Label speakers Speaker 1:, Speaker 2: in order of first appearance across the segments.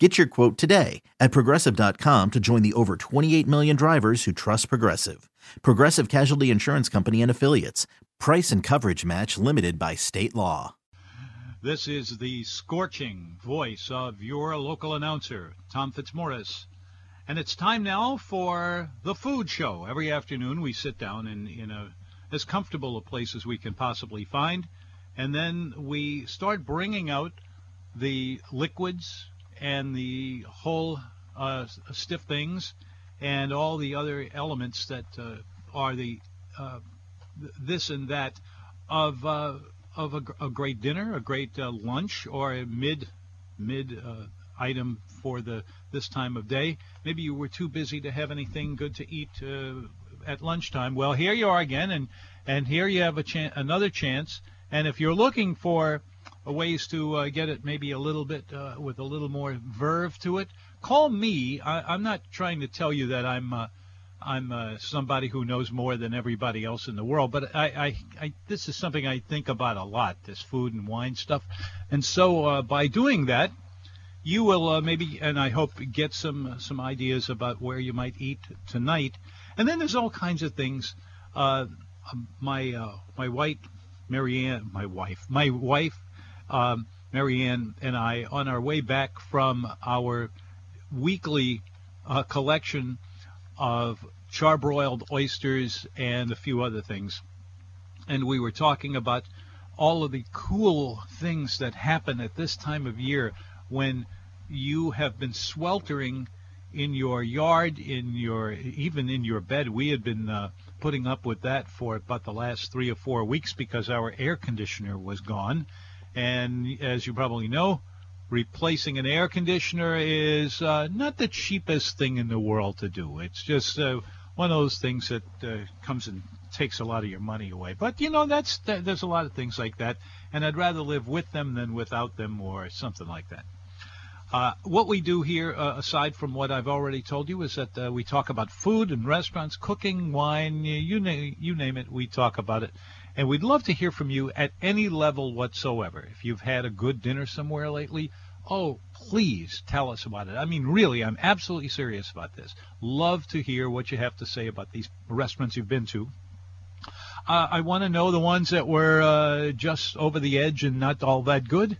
Speaker 1: Get your quote today at progressive.com to join the over 28 million drivers who trust Progressive. Progressive Casualty Insurance Company and Affiliates. Price and coverage match limited by state law.
Speaker 2: This is the scorching voice of your local announcer, Tom Fitzmaurice. And it's time now for the food show. Every afternoon we sit down in, in a, as comfortable a place as we can possibly find, and then we start bringing out the liquids and the whole uh, stiff things and all the other elements that uh, are the uh, this and that of uh, of a, a, great dinner, a great uh, lunch, or a mid mid uh, item for the this time of day. Maybe you were too busy to have anything good to eat at lunchtime. Well, here you are again, and and here you have a chan- another chance. And if you're looking for ways to uh, get it maybe a little bit uh, with a little more verve to it, call me. I, am not trying to tell you that I'm uh, I'm uh, somebody who knows more than everybody else in the world, but I, I, I, this is something I think about a lot, this food and wine stuff, and so uh, by doing that, you will uh, maybe, and I hope, get some some ideas about where you might eat tonight, and then there's all kinds of things. my my wife, Marianne, my wife, my wife um, Marianne and I on our way back from our weekly uh, collection of charbroiled oysters and a few other things. And we were talking about all of the cool things that happen at this time of year when you have been sweltering in your yard, in your even in your bed. We had been uh, putting up with that for about the last three or four weeks because our air conditioner was gone, and as you probably know, replacing an air conditioner is uh, not the cheapest thing in the world to do. It's just uh, one of those things that uh, comes and takes a lot of your money away. But you know, that's that, there's a lot of things like that, and I'd rather live with them than without them, or something like that. Uh, what we do here, uh, aside from what I've already told you, is that uh, we talk about food and restaurants, cooking, wine, you, na- you name it, we talk about it. And we'd love to hear from you at any level whatsoever. If you've had a good dinner somewhere lately, oh, please tell us about it. I mean, really, I'm absolutely serious about this. Love to hear what you have to say about these restaurants you've been to. Uh, I want to know the ones that were uh, just over the edge and not all that good.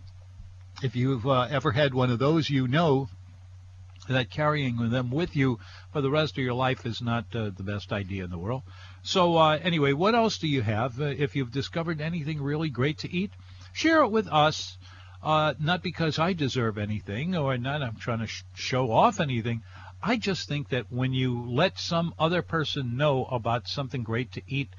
Speaker 2: If you've uh, ever had one of those, you know that carrying them with you for the rest of your life is not uh, the best idea in the world. So uh, anyway, what else do you have? Uh, if you've discovered anything really great to eat, share it with us. Uh, not because I deserve anything or not I'm trying to sh- show off anything. I just think that when you let some other person know about something great to eat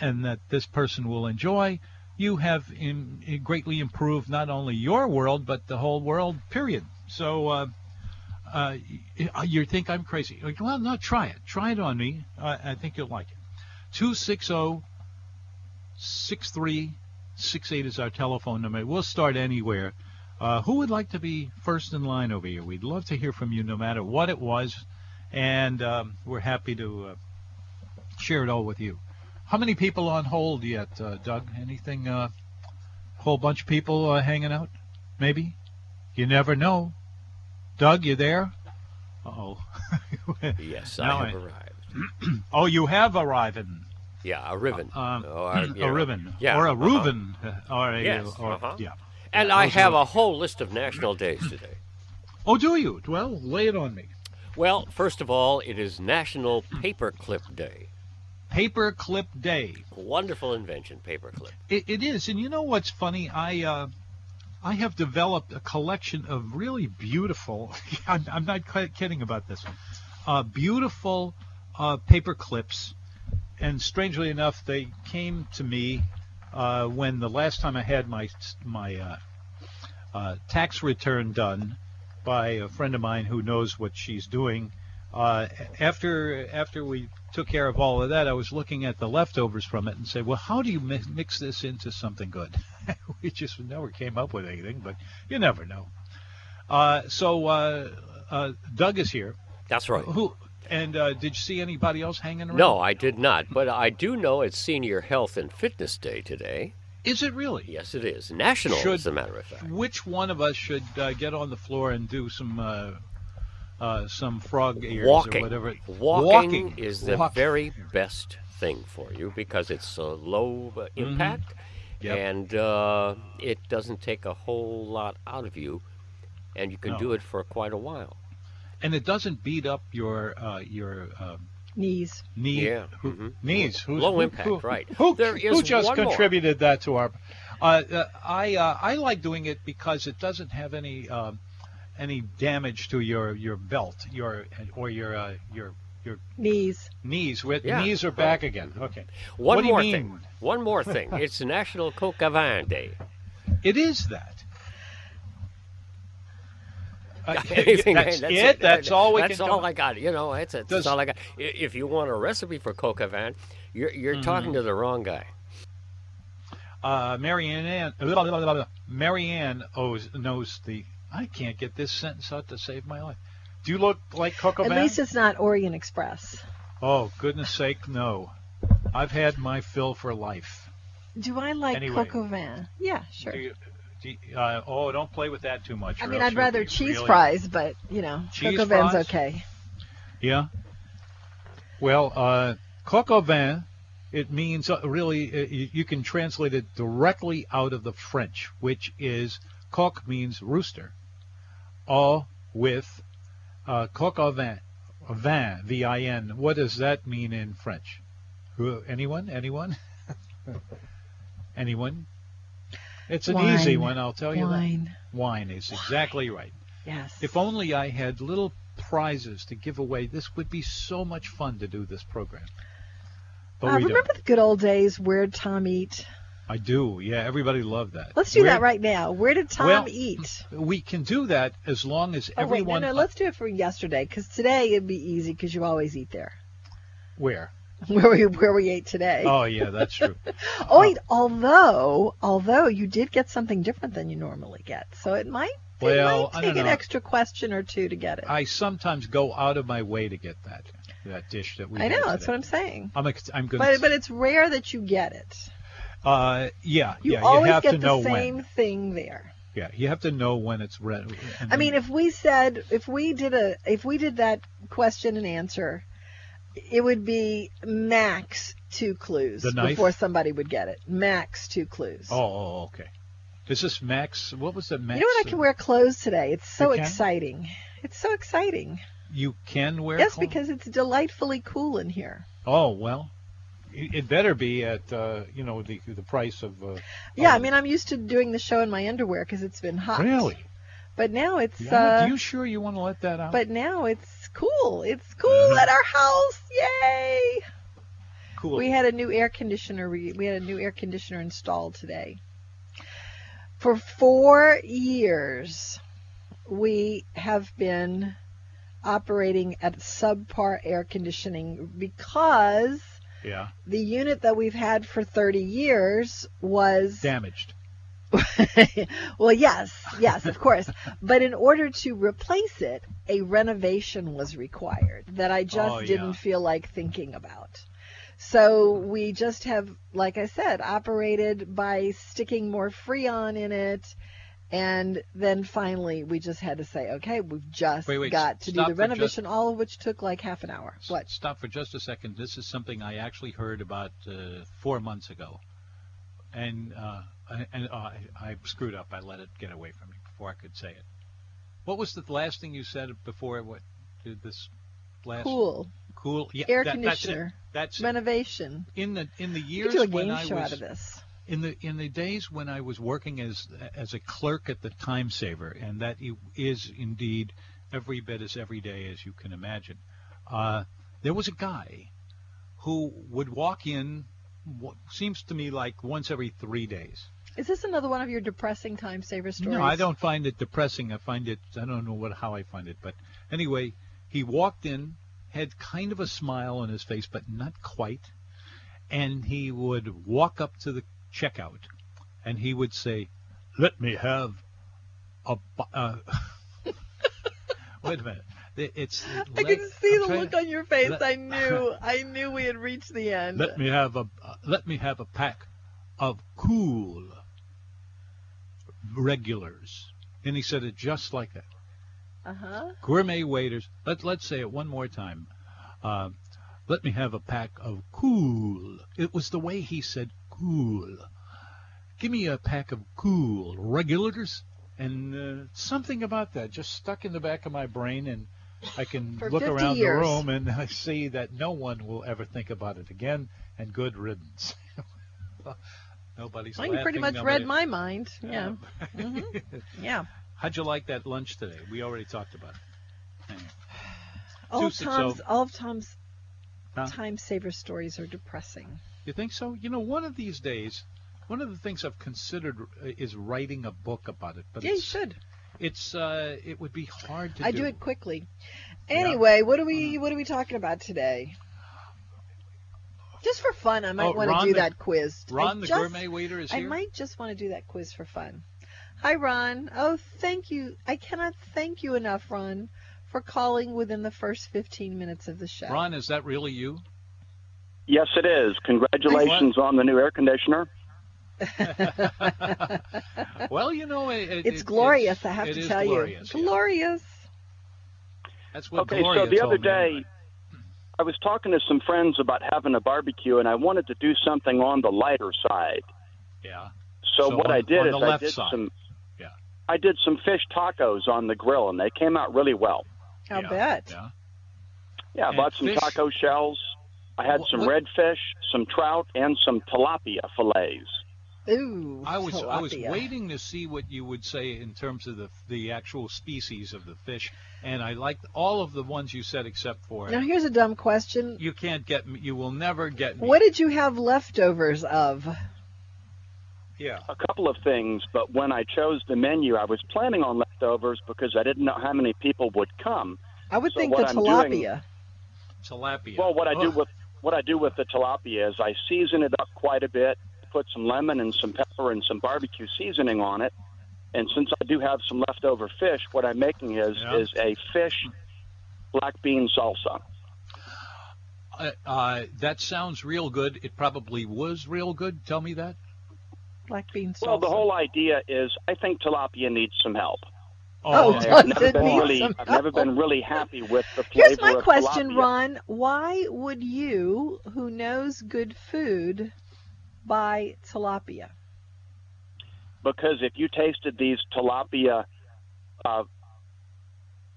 Speaker 2: and that this person will enjoy, you have in, greatly improved not only your world but the whole world. Period. So uh, uh, you think I'm crazy? Well, no, try it. Try it on me. I think you'll like it. 260 6368 is our telephone number. We'll start anywhere. Uh, who would like to be first in line over here? We'd love to hear from you no matter what it was, and um, we're happy to uh, share it all with you. How many people on hold yet, uh, Doug? Anything? A uh, whole bunch of people uh, hanging out? Maybe? You never know. Doug, you there? oh
Speaker 3: yes, I have I, arrived.
Speaker 2: oh, you have arrived.
Speaker 3: Yeah, a ribbon. Uh, um,
Speaker 2: or, a ribbon. Yeah. Or a uh-huh. Reuben. Or a,
Speaker 3: yes.
Speaker 2: Or,
Speaker 3: uh-huh.
Speaker 2: Yeah.
Speaker 3: And
Speaker 2: yeah,
Speaker 3: I have are... a whole list of national days today.
Speaker 2: Oh, do you? Well, lay it on me.
Speaker 3: Well, first of all, it is National Paperclip Day.
Speaker 2: Paperclip Day.
Speaker 3: Wonderful invention, paperclip.
Speaker 2: It, it is, and you know what's funny? I uh, I have developed a collection of really beautiful. I'm, I'm not kidding about this one. Uh, beautiful uh, paper clips, and strangely enough, they came to me uh, when the last time I had my my uh, uh, tax return done by a friend of mine who knows what she's doing. uh, after after we took care of all of that, I was looking at the leftovers from it and said, well, how do you mi- mix this into something good? we just never came up with anything, but you never know. Uh, so uh, uh, Doug is here.
Speaker 3: That's right.
Speaker 2: Who and uh, did you see anybody else hanging around?
Speaker 3: No, I did not, but I do know it's Senior Health and Fitness Day today.
Speaker 2: Is it really?
Speaker 3: Yes, it is. National,
Speaker 2: Should-
Speaker 3: as a matter of fact.
Speaker 2: Which one of us should uh, get on the floor and do some uh, uh, some frog ears
Speaker 3: Walking.
Speaker 2: or whatever?
Speaker 3: Walking, walking is the
Speaker 2: Walking.
Speaker 3: very best thing for you because it's a low uh, impact
Speaker 2: Mm-hmm. Yep.
Speaker 3: and uh, it doesn't take a whole lot out of you, and you can
Speaker 2: No.
Speaker 3: do it for quite a while.
Speaker 2: And it doesn't beat up your uh, your um,
Speaker 4: Knees.
Speaker 2: knee
Speaker 3: Yeah,
Speaker 2: who,
Speaker 3: mhm.
Speaker 2: knees. Who's,
Speaker 3: Low
Speaker 2: who-
Speaker 3: impact,
Speaker 2: who-
Speaker 3: right.
Speaker 2: Who,
Speaker 3: There
Speaker 2: who
Speaker 3: is
Speaker 2: just
Speaker 3: one more.
Speaker 2: contributed that to our? Uh, uh, I uh, I like doing it because it doesn't have any um, any damage to your your belt your or your uh, your your
Speaker 4: Knees.
Speaker 2: knees. With
Speaker 3: Yeah,
Speaker 2: knees are back again. Okay.
Speaker 3: One
Speaker 2: what do you
Speaker 3: more
Speaker 2: mean?
Speaker 3: thing. One more thing. it's National Coq au Vin Day.
Speaker 2: It is that. Uh,
Speaker 3: Anything-
Speaker 2: that's, it. That's all we
Speaker 3: That's
Speaker 2: can.
Speaker 3: all
Speaker 2: do.
Speaker 3: I got. You know, that's, that's all I got. If you want a recipe for coq van, you're, you're
Speaker 2: Mm-hmm.
Speaker 3: talking to the wrong guy.
Speaker 2: Uh, Marianne blah, blah, blah, blah. Marianne owes, knows the. I can't get this sentence out to save my life. Do you look like Coco
Speaker 4: At
Speaker 2: Van?
Speaker 4: least it's not Orient Express.
Speaker 2: Oh goodness sake, no! I've had my fill for life.
Speaker 4: Do I like
Speaker 2: Anyway.
Speaker 4: coq au vin? Yeah, sure.
Speaker 2: Do you, do you- uh, oh, don't play with that too much.
Speaker 4: I
Speaker 2: or
Speaker 4: mean,
Speaker 2: else
Speaker 4: I'd
Speaker 2: you'll
Speaker 4: rather
Speaker 2: be
Speaker 4: cheese
Speaker 2: really-
Speaker 4: fries, but you know,
Speaker 2: Cheese
Speaker 4: vin's
Speaker 2: fries?
Speaker 4: okay.
Speaker 2: Yeah. Well, uh, coq au vin, it means uh, really, uh, you, you can translate it directly out of the French, which is coq means rooster, au with uh, coq au vin, vin, V-I-N. What does that mean in French? Who, anyone? Anyone? anyone? It's an easy one, I'll tell you that.
Speaker 4: Wine.
Speaker 2: Wine is exactly right.
Speaker 4: Yes.
Speaker 2: If only I had little prizes to give away, this would be so much fun to do this program. But
Speaker 4: uh, remember
Speaker 2: don't.
Speaker 4: the good old days? Where'd Tom eat?
Speaker 2: I do. Yeah, everybody loved that.
Speaker 4: Let's do
Speaker 2: Where-
Speaker 4: that right now. Where did Tom
Speaker 2: Well,
Speaker 4: eat?
Speaker 2: We can do that as long as
Speaker 4: Oh wait, no,
Speaker 2: everyone.
Speaker 4: no. Let's do it for yesterday, because today it'd be easy, because you always eat there.
Speaker 2: Where?
Speaker 4: Where we where we ate today.
Speaker 2: Oh yeah, that's true.
Speaker 4: Oh, wait, although although you did get something different than you normally get, so it might it might take an
Speaker 2: know.
Speaker 4: extra question or two to get it.
Speaker 2: I sometimes go out of my way to get that that dish that we.
Speaker 4: I know that's
Speaker 2: today.
Speaker 4: what I'm saying.
Speaker 2: I'm. Ex- I'm gonna.
Speaker 4: But but it's rare that you get it.
Speaker 2: uh, yeah,
Speaker 4: You
Speaker 2: yeah.
Speaker 4: always
Speaker 2: you have
Speaker 4: get
Speaker 2: to
Speaker 4: the
Speaker 2: know
Speaker 4: same
Speaker 2: when.
Speaker 4: thing there.
Speaker 2: Yeah, you have to know when it's ready.
Speaker 4: I mean, if we said if we did a if we did that question and answer, it would be max two clues before somebody would get it. Max two clues.
Speaker 2: Oh, oh, okay. Is this Max? What was the Max?
Speaker 4: you know what? I can wear clothes today. It's so exciting. It's so exciting.
Speaker 2: You can wear.
Speaker 4: Yes,
Speaker 2: clothes?
Speaker 4: because it's delightfully cool in here.
Speaker 2: Oh well, it better be at uh, you know the the price of. Uh,
Speaker 4: Yeah,
Speaker 2: oh,
Speaker 4: I mean, I'm used to doing the show in my underwear because it's been hot.
Speaker 2: Really?
Speaker 4: But now it's.
Speaker 2: Yeah,
Speaker 4: uh, are
Speaker 2: you sure you want to let that out?
Speaker 4: But now it's cool. It's cool
Speaker 2: Mhm.
Speaker 4: at our house. Yay!
Speaker 2: cool.
Speaker 4: We had a new air conditioner. We, we had a new air conditioner installed today. For four years, we have been operating at subpar air conditioning because
Speaker 2: yeah,
Speaker 4: the unit that we've had for 30 years was
Speaker 2: damaged.
Speaker 4: well, yes, yes, of course. But in order to replace it, a renovation was required that I just
Speaker 2: Oh,
Speaker 4: didn't feel like thinking about. So we just have, like I said, operated by sticking more Freon in it. And then finally, we just had to say, okay, we've just
Speaker 2: Wait, wait,
Speaker 4: got to do the
Speaker 2: for just-
Speaker 4: renovation, all of which took like half an hour. What?
Speaker 2: Stop for just a second. This is something I actually heard about uh, four months ago, and uh, I- and uh, I, I screwed up. I let it get away from me before I could say it. What was the last thing you said before? What did this last?
Speaker 4: Cool.
Speaker 2: Cool. Yeah.
Speaker 4: Air
Speaker 2: that-
Speaker 4: conditioner.
Speaker 2: That's it. That's it.
Speaker 4: Renovation.
Speaker 2: in the in the years
Speaker 4: could do a
Speaker 2: when
Speaker 4: game
Speaker 2: I
Speaker 4: show
Speaker 2: was
Speaker 4: out of this.
Speaker 2: in the in the days when I was working as as a clerk at the Time Saver, and that is indeed every bit as every day as you can imagine. Uh, there was a guy who would walk in, what seems to me like once every three days.
Speaker 4: Is this another one of your depressing time saver stories?
Speaker 2: No, I don't find it depressing. I find it I don't know what how I find it, but anyway, He walked in, had kind of a smile on his face, but not quite. And he would walk up to the checkout, and he would say, "Let me have a." Uh, wait a minute. It- It's.
Speaker 4: I can see
Speaker 2: I'm
Speaker 4: the look
Speaker 2: to-
Speaker 4: on your face.
Speaker 2: let-
Speaker 4: I knew. I knew we had reached the end.
Speaker 2: Let me have a. Uh, let me have a pack of cool regulars. And he said it just like that.
Speaker 4: Uh huh.
Speaker 2: gourmet waiters. Let let's say it one more time. Uh, let me have a pack of cool. It was the way he said cool. Give me a pack of cool regulars, and uh, something about that just stuck in the back of my brain, and I can look around
Speaker 4: years.
Speaker 2: the room and I see that no one will ever think about it again, and good riddance. Nobody's
Speaker 4: Well, you pretty much read my mind. Yeah. hmm Yeah.
Speaker 2: How'd you like that lunch today? We already talked about it. Anyway.
Speaker 4: All of Tom's all of Tom's
Speaker 2: Huh?
Speaker 4: time saver stories are depressing.
Speaker 2: You think so? You know, one of these days, one of the things I've considered uh, is writing a book about it. But
Speaker 4: Yeah, you should.
Speaker 2: It's uh, it would be hard to
Speaker 4: I
Speaker 2: do.
Speaker 4: do it quickly.
Speaker 2: Yeah.
Speaker 4: Anyway, what are we what are we talking about today? Just for fun, I might
Speaker 2: Oh,
Speaker 4: want to do
Speaker 2: the-
Speaker 4: that quiz. I
Speaker 2: Ron, the
Speaker 4: just-
Speaker 2: gourmet waiter, is here.
Speaker 4: I might just want to do that quiz for fun. Hi, Ron. Oh, thank you. I cannot thank you enough, Ron, for calling within the first 15 minutes of the show.
Speaker 2: Ron, is that really you?
Speaker 5: Yes, it is. Congratulations on the new air conditioner.
Speaker 2: well, you know, it, it-
Speaker 4: it's
Speaker 2: it-
Speaker 4: glorious,
Speaker 2: it's-
Speaker 4: I have
Speaker 2: it
Speaker 4: to
Speaker 2: is
Speaker 4: tell
Speaker 2: glorious,
Speaker 4: you.
Speaker 2: yeah.
Speaker 4: Glorious.
Speaker 2: That's what
Speaker 5: Okay,
Speaker 2: Gloria
Speaker 5: so the
Speaker 2: told
Speaker 5: other day,
Speaker 2: anyway.
Speaker 5: I was talking to some friends about having a barbecue, and I wanted to do something on the lighter side.
Speaker 2: Yeah.
Speaker 5: So,
Speaker 2: So
Speaker 5: what
Speaker 2: on-
Speaker 5: I did is I did
Speaker 2: side.
Speaker 5: some.
Speaker 2: Yeah.
Speaker 5: I did some fish tacos on the grill, and they came out really well.
Speaker 4: I'll
Speaker 2: yeah,
Speaker 4: bet.
Speaker 2: Yeah.
Speaker 5: Yeah, I bought some
Speaker 2: fish-
Speaker 5: taco shells. I had
Speaker 2: Wh-
Speaker 5: some
Speaker 2: what-
Speaker 5: redfish, some trout, and some tilapia fillets.
Speaker 4: Ooh.
Speaker 2: I was I was waiting to see what you would say in terms of the the actual species of the fish, and I liked all of the ones you said except for
Speaker 4: Now, here's a dumb question.
Speaker 2: you can't get me. You will never get me.
Speaker 4: What did you have leftovers of?
Speaker 2: Yeah.
Speaker 5: A couple of things, but when I chose the menu, I was planning on leftovers because I didn't know how many people would come.
Speaker 4: I would
Speaker 5: So
Speaker 4: think the
Speaker 5: what I'm doing-
Speaker 4: tilapia.
Speaker 2: Tilapia.
Speaker 5: Well, what I do
Speaker 2: Ugh.
Speaker 5: with what I do with the tilapia is I season it up quite a bit, put some lemon and some pepper and some barbecue seasoning on it. And since I do have some leftover fish, what I'm making is
Speaker 2: Yeah.
Speaker 5: is a fish black bean salsa.
Speaker 2: Uh, uh, that sounds real good. It probably was real good. Tell me that.
Speaker 4: Black bean salsa.
Speaker 5: Well, the whole idea is I think tilapia needs some help.
Speaker 4: Oh,
Speaker 2: okay.
Speaker 4: does
Speaker 5: I've never
Speaker 4: it
Speaker 5: been
Speaker 4: need
Speaker 5: really
Speaker 4: some
Speaker 5: I've never been really happy with the flavor
Speaker 4: Here's my
Speaker 5: of
Speaker 4: question,
Speaker 5: tilapia.
Speaker 4: Ron. Why would you, who knows good food, buy tilapia?
Speaker 5: because if you tasted these tilapia, uh,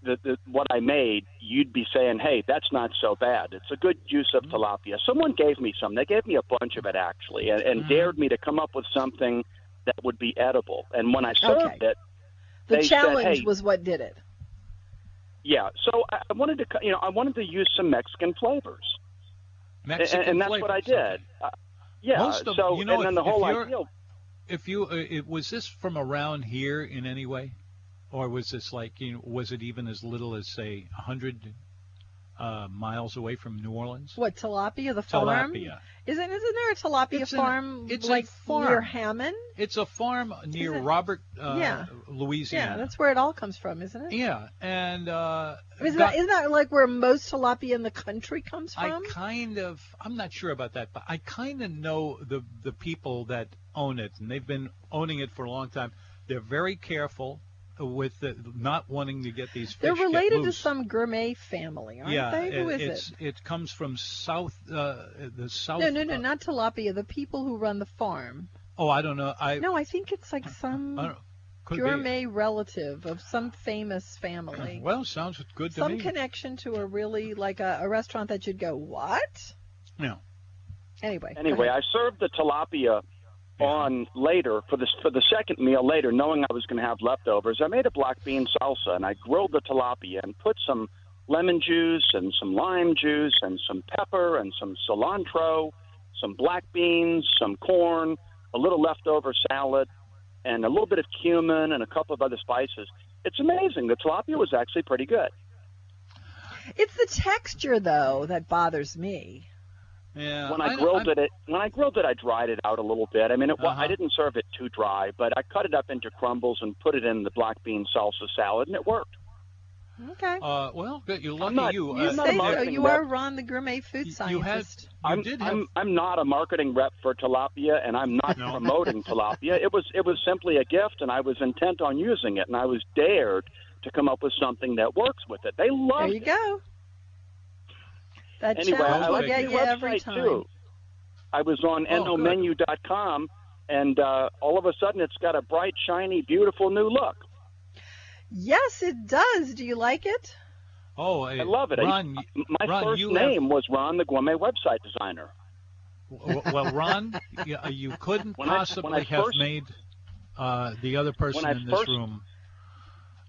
Speaker 5: the, the, what I made, you'd be saying, "Hey, that's not so bad. It's a good juice of
Speaker 4: Mm-hmm.
Speaker 5: tilapia." Someone gave me some. They gave me a bunch of it actually, and, and
Speaker 2: Mhm.
Speaker 5: dared me to come up with something that would be edible. And when I served
Speaker 4: Okay.
Speaker 5: it,
Speaker 4: The
Speaker 5: They said,
Speaker 4: challenge
Speaker 5: "Hey."
Speaker 4: was what did it.
Speaker 5: yeah. So I, I wanted to, you know, I wanted to use some Mexican flavors, and,
Speaker 2: Mexican
Speaker 5: and that's what I did.
Speaker 2: okay.
Speaker 5: Yeah.
Speaker 2: Most of-
Speaker 5: so
Speaker 2: you know,
Speaker 5: and then
Speaker 2: if-
Speaker 5: the whole idea.
Speaker 2: If you, uh, it, was this from around here in any way, or was this like, you know, was it even as little as say hundred uh, miles away from New Orleans?
Speaker 4: What tilapia? The farm?
Speaker 2: Tilapia.
Speaker 4: Isn't isn't there a tilapia
Speaker 2: It's an-
Speaker 4: farm
Speaker 2: it's a
Speaker 4: like
Speaker 2: farm.
Speaker 4: near Hammond?
Speaker 2: It's a farm near Robert, uh,
Speaker 4: Yeah.
Speaker 2: Louisiana.
Speaker 4: Yeah, that's where it all comes from, isn't it?
Speaker 2: Yeah, and uh,
Speaker 4: Isn't,
Speaker 2: got-
Speaker 4: that, isn't that like where most tilapia in the country comes from?
Speaker 2: I kind of, I'm not sure about that, but I kind of know the the people that own it, and they've been owning it for a long time. They're very careful with the, not wanting to get these fish.
Speaker 4: They're
Speaker 2: get
Speaker 4: related to some gourmet family, aren't
Speaker 2: yeah,
Speaker 4: they? Who
Speaker 2: it,
Speaker 4: is
Speaker 2: it's,
Speaker 4: it?
Speaker 2: it comes from south, uh, the south.
Speaker 4: No, no, no,
Speaker 2: uh,
Speaker 4: not tilapia. The people who run the farm.
Speaker 2: Oh, I don't know. I,
Speaker 4: No, I think it's like some
Speaker 2: don't, be.
Speaker 4: gourmet relative of some famous family.
Speaker 2: Well, sounds good to
Speaker 4: some
Speaker 2: me.
Speaker 4: connection to a really like a, a restaurant that you'd go, what?
Speaker 2: Yeah.
Speaker 4: Anyway.
Speaker 5: Anyway. I served the tilapia
Speaker 2: Yeah.
Speaker 5: on later for the for the second meal later, knowing I was going to have leftovers. I made a black bean salsa and I grilled the tilapia and put some lemon juice and some lime juice and some pepper and some cilantro, some black beans, some corn, a little leftover salad, and a little bit of cumin and a couple of other spices. It's amazing. The tilapia was actually pretty good.
Speaker 4: It's the texture though that bothers me.
Speaker 2: Yeah.
Speaker 5: when I,
Speaker 2: I-
Speaker 5: grilled
Speaker 2: I-
Speaker 5: it, it, when I grilled it, I dried it out a little bit. I mean, it,
Speaker 2: Uh-huh.
Speaker 5: I didn't serve it too dry, but I cut it up into crumbles and put it in the black bean salsa salad, and it worked.
Speaker 4: Okay.
Speaker 2: Uh, well, good. You're lucky
Speaker 5: not-
Speaker 2: you.
Speaker 4: you
Speaker 2: uh,
Speaker 4: say so. You
Speaker 5: rep.
Speaker 4: are Ron, the gourmet food
Speaker 2: You- you had-
Speaker 4: scientist.
Speaker 2: You
Speaker 5: I'm,
Speaker 2: did have.
Speaker 5: I'm I'm not a marketing rep for tilapia, and I'm not
Speaker 2: No.
Speaker 5: promoting tilapia. It was it was simply a gift, and I was intent on using it, and I was dared to come up with something that works with it. They
Speaker 4: love.
Speaker 5: There
Speaker 4: you
Speaker 5: it.
Speaker 4: go. That
Speaker 5: Anyway,
Speaker 4: challenge
Speaker 5: I
Speaker 4: will
Speaker 5: like
Speaker 4: get
Speaker 5: the
Speaker 4: you every
Speaker 5: website
Speaker 4: time.
Speaker 5: too. I was on
Speaker 2: Oh, good.
Speaker 5: nomenu.com, and uh, all of a sudden, it's got a bright, shiny, beautiful new look.
Speaker 4: Yes, it does. Do you like it?
Speaker 2: oh,
Speaker 5: I love it.
Speaker 2: Ron, y-
Speaker 5: My
Speaker 2: Ron,
Speaker 5: first
Speaker 2: you have-
Speaker 5: name was Ron, the gourmet website designer.
Speaker 2: well, Ron, you, you couldn't
Speaker 5: When
Speaker 2: possibly
Speaker 5: I
Speaker 2: have
Speaker 5: first-
Speaker 2: made uh, the other person in this
Speaker 5: first-
Speaker 2: room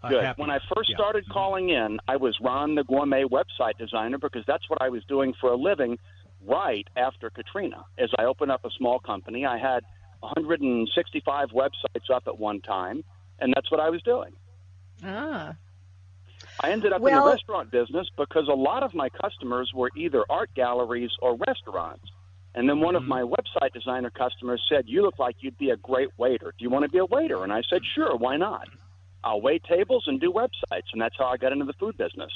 Speaker 5: Good.
Speaker 2: happy.
Speaker 5: When I first
Speaker 2: Yeah.
Speaker 5: started calling in, I was Ron, the gourmet website designer, because that's what I was doing for a living right after Katrina. As I opened up a small company, I had 165 websites up at one time, and that's what I was doing.
Speaker 4: Ah.
Speaker 5: I ended up in the restaurant business because a lot of my customers were either art galleries or restaurants. And then one of
Speaker 2: Mhm.
Speaker 5: my website designer customers said, You look like you'd be a great waiter. Do you want to be a waiter? And I said, Sure, why not? I'll wait tables and do websites. And that's how I got into the food business.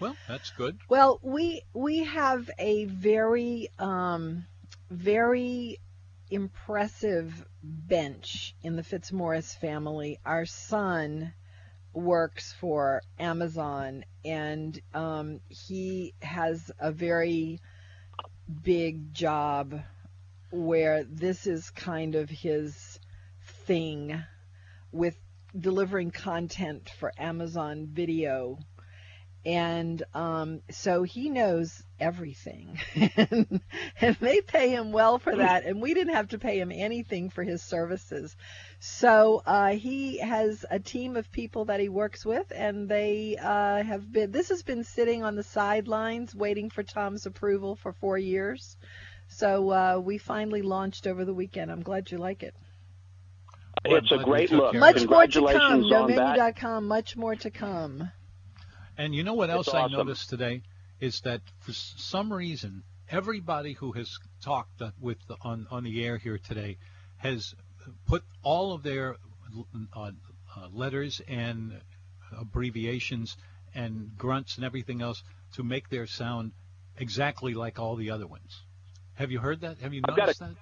Speaker 2: Well, that's good.
Speaker 4: Well, we we have a very um, very impressive bench in the Fitzmaurice family. Our son works for Amazon, and um, he has a very big job where this is kind of his thing with delivering content for Amazon Video. And um, so he knows everything. And, they pay him well for that. And we didn't have to pay him anything for his services. So uh, he has a team of people that he works with and they uh, have been this has been sitting on the sidelines waiting for tom's approval for four years. So uh, we finally launched over the weekend. I'm glad you like it
Speaker 5: it's a
Speaker 2: I'm glad you
Speaker 5: great look.
Speaker 2: care
Speaker 4: much
Speaker 2: it.
Speaker 4: more to come
Speaker 5: Congratulations on that.
Speaker 4: nomenu.com much more to come
Speaker 2: And you know what else
Speaker 5: It's
Speaker 2: I noticed today is that for some reason everybody who has talked uh, with the, on on the air here today has put all of their uh, uh, letters and abbreviations and grunts and everything else to make their sound exactly like all the other ones. Have you heard that? Have you
Speaker 5: I've got
Speaker 2: noticed that?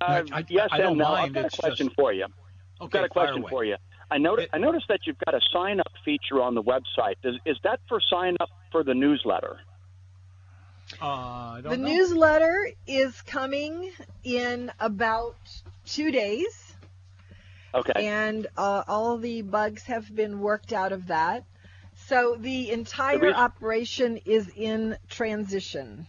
Speaker 5: Uh,
Speaker 2: I, I,
Speaker 5: yes
Speaker 2: I
Speaker 5: and no.
Speaker 2: Mind.
Speaker 5: I've got
Speaker 2: it's
Speaker 5: a question
Speaker 2: just-
Speaker 5: for you.
Speaker 2: Okay,
Speaker 5: I've got a question for you. I noticed,
Speaker 2: It-
Speaker 5: I noticed that you've got a sign up feature on the website. Is, is that for sign up for the newsletter?
Speaker 2: Uh, I don't
Speaker 4: The
Speaker 2: know.
Speaker 4: newsletter is coming in about two days,
Speaker 5: Okay.
Speaker 4: and uh, all the bugs have been worked out of that. So the entire
Speaker 5: reason-
Speaker 4: operation is in transition.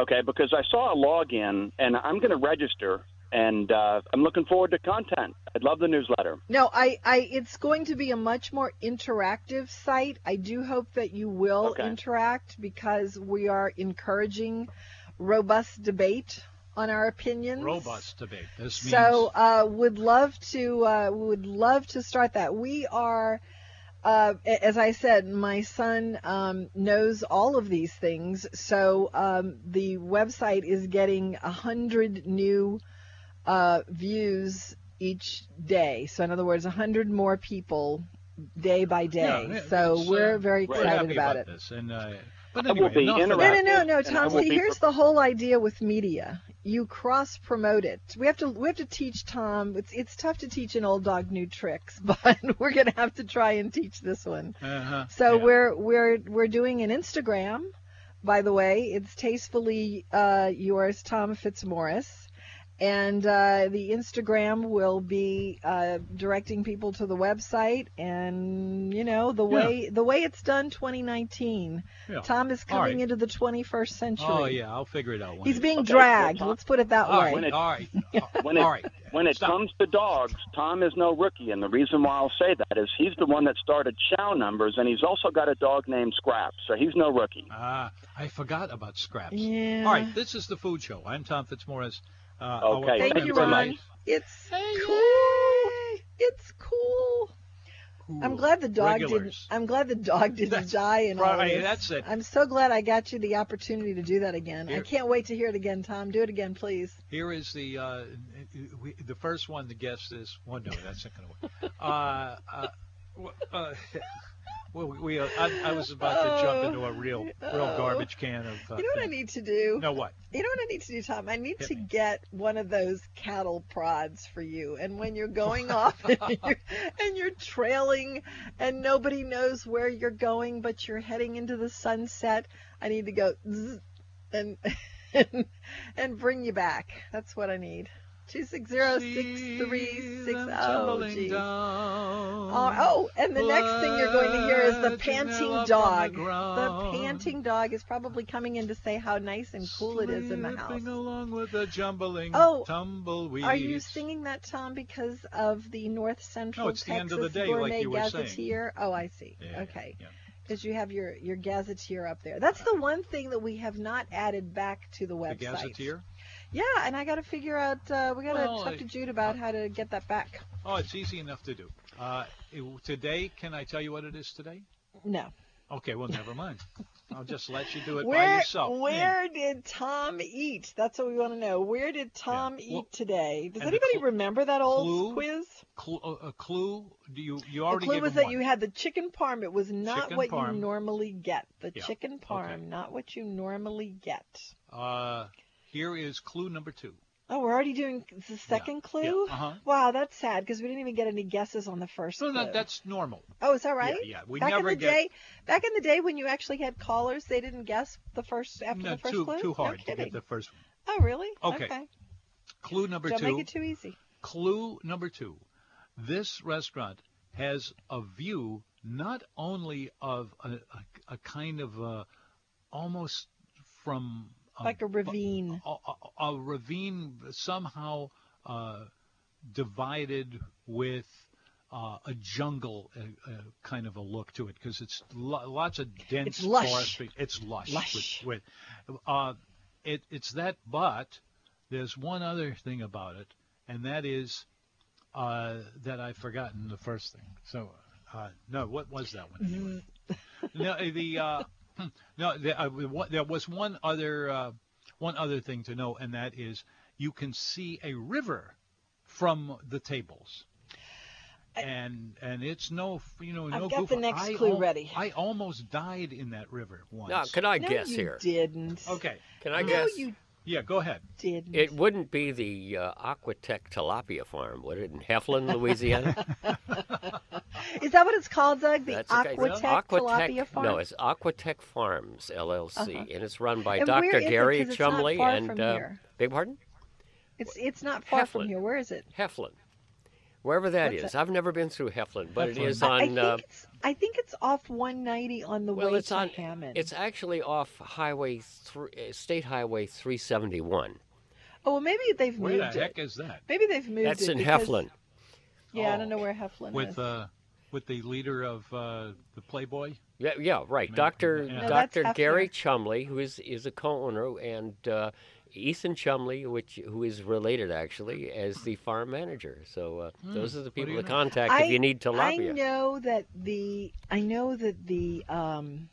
Speaker 5: Okay, because I saw a login and I'm going to register and uh, I'm looking forward to content. I'd love the newsletter.
Speaker 4: No, I, I, it's going to be a much more interactive site. I do hope that you will
Speaker 5: Okay.
Speaker 4: interact because we are encouraging robust debate on our opinions.
Speaker 2: Robust debate. This means
Speaker 4: So uh, would love to uh, would love to start that. We are, uh, as I said, my son um, knows all of these things. So um, the website is getting hundred new uh, views each day. So in other words, hundred more people day by day.
Speaker 2: Yeah,
Speaker 4: so we're
Speaker 2: uh,
Speaker 4: very excited
Speaker 2: happy
Speaker 4: about,
Speaker 2: about,
Speaker 4: it.
Speaker 2: this. And uh, but
Speaker 5: I will be
Speaker 2: enough
Speaker 4: No, no, no, no, Tom. See, here's
Speaker 5: pro-
Speaker 4: the whole idea with media. You cross promote it. We have to we have to teach Tom. It's it's tough to teach an old dog new tricks, but we're gonna have to try and teach this one.
Speaker 2: Uh-huh.
Speaker 4: So
Speaker 2: yeah.
Speaker 4: we're we're we're doing an Instagram. By the way, it's tastefully uh, yours, Tom Fitzmaurice. And uh, the Instagram will be uh, directing people to the website, and you know the
Speaker 2: Yeah.
Speaker 4: way the way it's done. 2019.
Speaker 2: Yeah.
Speaker 4: Tom is coming
Speaker 2: right.
Speaker 4: into the 21st century.
Speaker 2: Oh yeah, I'll figure it out. When
Speaker 4: He's
Speaker 2: it-
Speaker 4: being
Speaker 5: Okay,
Speaker 4: dragged.
Speaker 5: well, Tom-
Speaker 4: Let's put it that
Speaker 2: all
Speaker 4: way.
Speaker 2: right,
Speaker 5: When it-
Speaker 2: all right,
Speaker 5: When it,
Speaker 2: all right.
Speaker 5: when it
Speaker 2: Stop.
Speaker 5: comes to dogs, Tom is no rookie. And the reason why I'll say that is he's the one that started Chow Numbers, and he's also got a dog named Scraps, So he's no rookie.
Speaker 2: Ah, I forgot about scraps.
Speaker 4: Yeah.
Speaker 2: All right, this is the food show. I'm Tom Fitzmaurice. Uh,
Speaker 5: Okay,
Speaker 4: Thank
Speaker 2: program
Speaker 4: you,
Speaker 5: very
Speaker 4: Ron.
Speaker 5: much.
Speaker 4: It's
Speaker 2: Hey,
Speaker 4: cool. It's cool. I'm glad the dog didn't. I'm glad the dog didn't
Speaker 2: That's
Speaker 4: die in all
Speaker 2: right,
Speaker 4: this.
Speaker 2: that's it.
Speaker 4: I'm so glad I got you the opportunity to do that again. I can't wait to hear it again, Tom. Do it again, please.
Speaker 2: Here is the uh, we, the first one to guess this. Well, no, that's not going to work. Uh, uh, uh, well, we, uh, I, I was about to jump into a real, real
Speaker 4: Oh.
Speaker 2: garbage can of. Uh,
Speaker 4: You know what I need to do?
Speaker 2: No, what?
Speaker 4: You know what I need to do, Tom? I need
Speaker 2: Hit
Speaker 4: to
Speaker 2: me.
Speaker 4: get one of those cattle prods for you. And when you're going off and you're, and you're trailing and nobody knows where you're going, but you're heading into the sunset, I need to go and, and and bring you back. That's what I need. Two six zero six three six. Oh, geez. Oh, oh, and the next thing you're going to hear is the panting dog. The panting dog is probably coming in to say how nice and cool it is in the house.
Speaker 2: Along with the jumbling
Speaker 4: Oh,
Speaker 2: tumbleweeds.
Speaker 4: Are you singing that, Tom, because of the North Central
Speaker 2: No, it's the
Speaker 4: Texas
Speaker 2: end of the day,
Speaker 4: Gourmet
Speaker 2: like you were saying.
Speaker 4: Gazetteer? Oh, I see.
Speaker 2: Yeah,
Speaker 4: okay.
Speaker 2: yeah.
Speaker 4: Because you have your, your gazetteer up there. That's the one thing that we have not added back to the
Speaker 2: The
Speaker 4: website.
Speaker 2: gazetteer?
Speaker 4: Yeah, and I got to figure out. Uh, we got to
Speaker 2: Well,
Speaker 4: talk to Jude about how to get that back.
Speaker 2: Oh, it's easy enough to do. Uh, it- today, can I tell you what it is today?
Speaker 4: No.
Speaker 2: Okay, well, never mind. I'll just let you do it by yourself.
Speaker 4: where did Tom eat? That's what we want to know. Where did Tom
Speaker 2: well,
Speaker 4: eat today? Does anybody
Speaker 2: cl-
Speaker 4: remember that old
Speaker 2: clue?
Speaker 4: quiz?
Speaker 2: Clu- uh, a clue? Do you you already?
Speaker 4: The
Speaker 2: clue
Speaker 4: was that
Speaker 2: one.
Speaker 4: you had the chicken parm. It was not
Speaker 2: Chicken
Speaker 4: what
Speaker 2: parm.
Speaker 4: you normally get. The
Speaker 2: Yeah,
Speaker 4: chicken parm,
Speaker 2: okay.
Speaker 4: not what you normally get.
Speaker 2: Uh, here is clue number two.
Speaker 4: Oh, we're already doing the second clue.
Speaker 2: yeah, uh-huh.
Speaker 4: Wow, that's sad because we didn't even get any guesses on the first
Speaker 2: No, that's normal.
Speaker 4: oh, is that right?
Speaker 2: Yeah, yeah. We
Speaker 4: back
Speaker 2: never
Speaker 4: in the
Speaker 2: get
Speaker 4: day, back in the day when you actually had callers, they didn't guess the first after
Speaker 2: no,
Speaker 4: the first
Speaker 2: too
Speaker 4: clue.
Speaker 2: too hard
Speaker 4: no
Speaker 2: to get the first one.
Speaker 4: Oh, really?
Speaker 2: Okay. Clue number
Speaker 4: Don't
Speaker 2: two.
Speaker 4: make it too easy.
Speaker 2: Clue number two. This restaurant has a view not only of a, a, a kind of a, almost from
Speaker 4: Like a ravine.
Speaker 2: a, a, a ravine somehow uh, divided with uh, a jungle uh, uh, kind of a look to it because it's lo- lots of dense
Speaker 4: It's lush.
Speaker 2: forestry. It's lush.
Speaker 4: Lush.
Speaker 2: With, with uh, it, it's that, but there's one other thing about it, and that is uh, that I've forgotten the first thing. So, uh, no, what was that one? no, the uh, no, the, uh, there was one other uh, one other thing to know, and that is you can see a river from the tables. And and it's no you know no
Speaker 4: I've got
Speaker 2: goof.
Speaker 4: the next
Speaker 2: I
Speaker 4: clue
Speaker 2: al-
Speaker 4: ready.
Speaker 2: I almost died in that river once.
Speaker 3: Now, can I
Speaker 4: no,
Speaker 3: guess
Speaker 4: you
Speaker 3: here?
Speaker 4: didn't.
Speaker 2: Okay,
Speaker 3: Can I
Speaker 4: no,
Speaker 3: guess?
Speaker 4: you
Speaker 2: yeah, go ahead.
Speaker 4: didn't.
Speaker 3: It wouldn't be the uh, Aquatech tilapia farm, would it, in Heflin, Louisiana?
Speaker 4: Is that what it's called, Doug? The
Speaker 3: That's okay.
Speaker 4: Aquatech Tilapia Farm?
Speaker 3: No, it's Aquatech Farms LLC,
Speaker 4: Uh-huh.
Speaker 3: and it's run by
Speaker 4: And where
Speaker 3: Dr.
Speaker 4: Gary it?
Speaker 3: Gary
Speaker 4: 'Cause it's not
Speaker 3: Chumley
Speaker 4: far
Speaker 3: and
Speaker 4: from
Speaker 3: uh,
Speaker 4: here.
Speaker 3: beg pardon,
Speaker 4: It's it's not far from
Speaker 3: Heflin.
Speaker 4: here. Where is it?
Speaker 3: Heflin, wherever that
Speaker 4: What's
Speaker 3: is.
Speaker 4: that?
Speaker 3: I've never been through Heflin, but it
Speaker 2: Heflin.
Speaker 3: is
Speaker 4: I- I
Speaker 3: on.
Speaker 4: think
Speaker 3: uh,
Speaker 4: it's I think it's off 190 on the
Speaker 3: well,
Speaker 4: way
Speaker 3: it's
Speaker 4: to
Speaker 3: on.
Speaker 4: Hammond.
Speaker 3: It's actually off Highway thr uh, State Highway 371.
Speaker 4: oh well, maybe they've
Speaker 2: Where
Speaker 4: moved Where
Speaker 2: the heck
Speaker 4: it.
Speaker 2: is that?
Speaker 4: Maybe they've moved
Speaker 3: That's
Speaker 4: it.
Speaker 3: in
Speaker 4: because-
Speaker 3: Heflin.
Speaker 4: Yeah, I
Speaker 2: Oh.
Speaker 4: don't know where Heflin
Speaker 2: With
Speaker 4: is.
Speaker 2: uh, with the leader of uh, the Playboy.
Speaker 3: Yeah, yeah, right. Doctor
Speaker 2: yeah.
Speaker 4: No,
Speaker 3: Doctor Gary
Speaker 4: Hefner.
Speaker 3: Chumley, who is is a co-owner, and uh, Ethan Chumley, which who is related actually as the farm manager. So uh, those are the people to
Speaker 2: know?
Speaker 3: contact
Speaker 4: I,
Speaker 3: if you need
Speaker 4: to
Speaker 3: lobby.
Speaker 4: I know that the I know that the um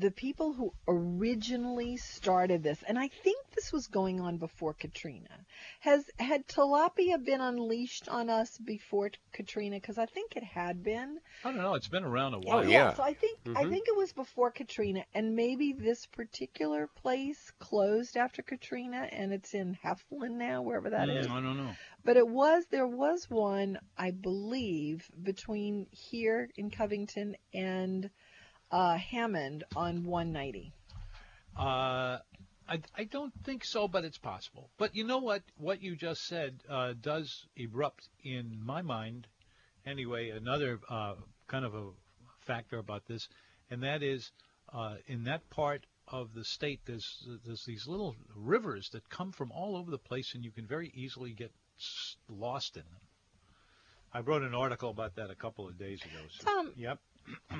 Speaker 4: the the people who originally started this, and I think this was going on before Katrina. Has had tilapia been unleashed on us before Katrina? Because I think it had been.
Speaker 2: I don't know. It's been around a while.
Speaker 3: Oh, yeah.
Speaker 4: So I think I
Speaker 3: Mhm.
Speaker 4: think it was before Katrina, and maybe this particular place closed after Katrina, and it's in Heflin now, wherever that
Speaker 2: Mm,
Speaker 4: is.
Speaker 2: I don't know.
Speaker 4: But it was there was one, I believe, between here in Covington and uh, Hammond on 190.
Speaker 2: Uh, I, I don't think so, but it's possible. But you know what? What you just said uh, does erupt in my mind. Anyway, another uh, kind of a factor about this, and that is uh, in that part of the state, there's there's these little rivers that come from all over the place, and you can very easily get lost in them. I wrote an article about that a couple of days ago. So,
Speaker 4: Tom,
Speaker 2: yep.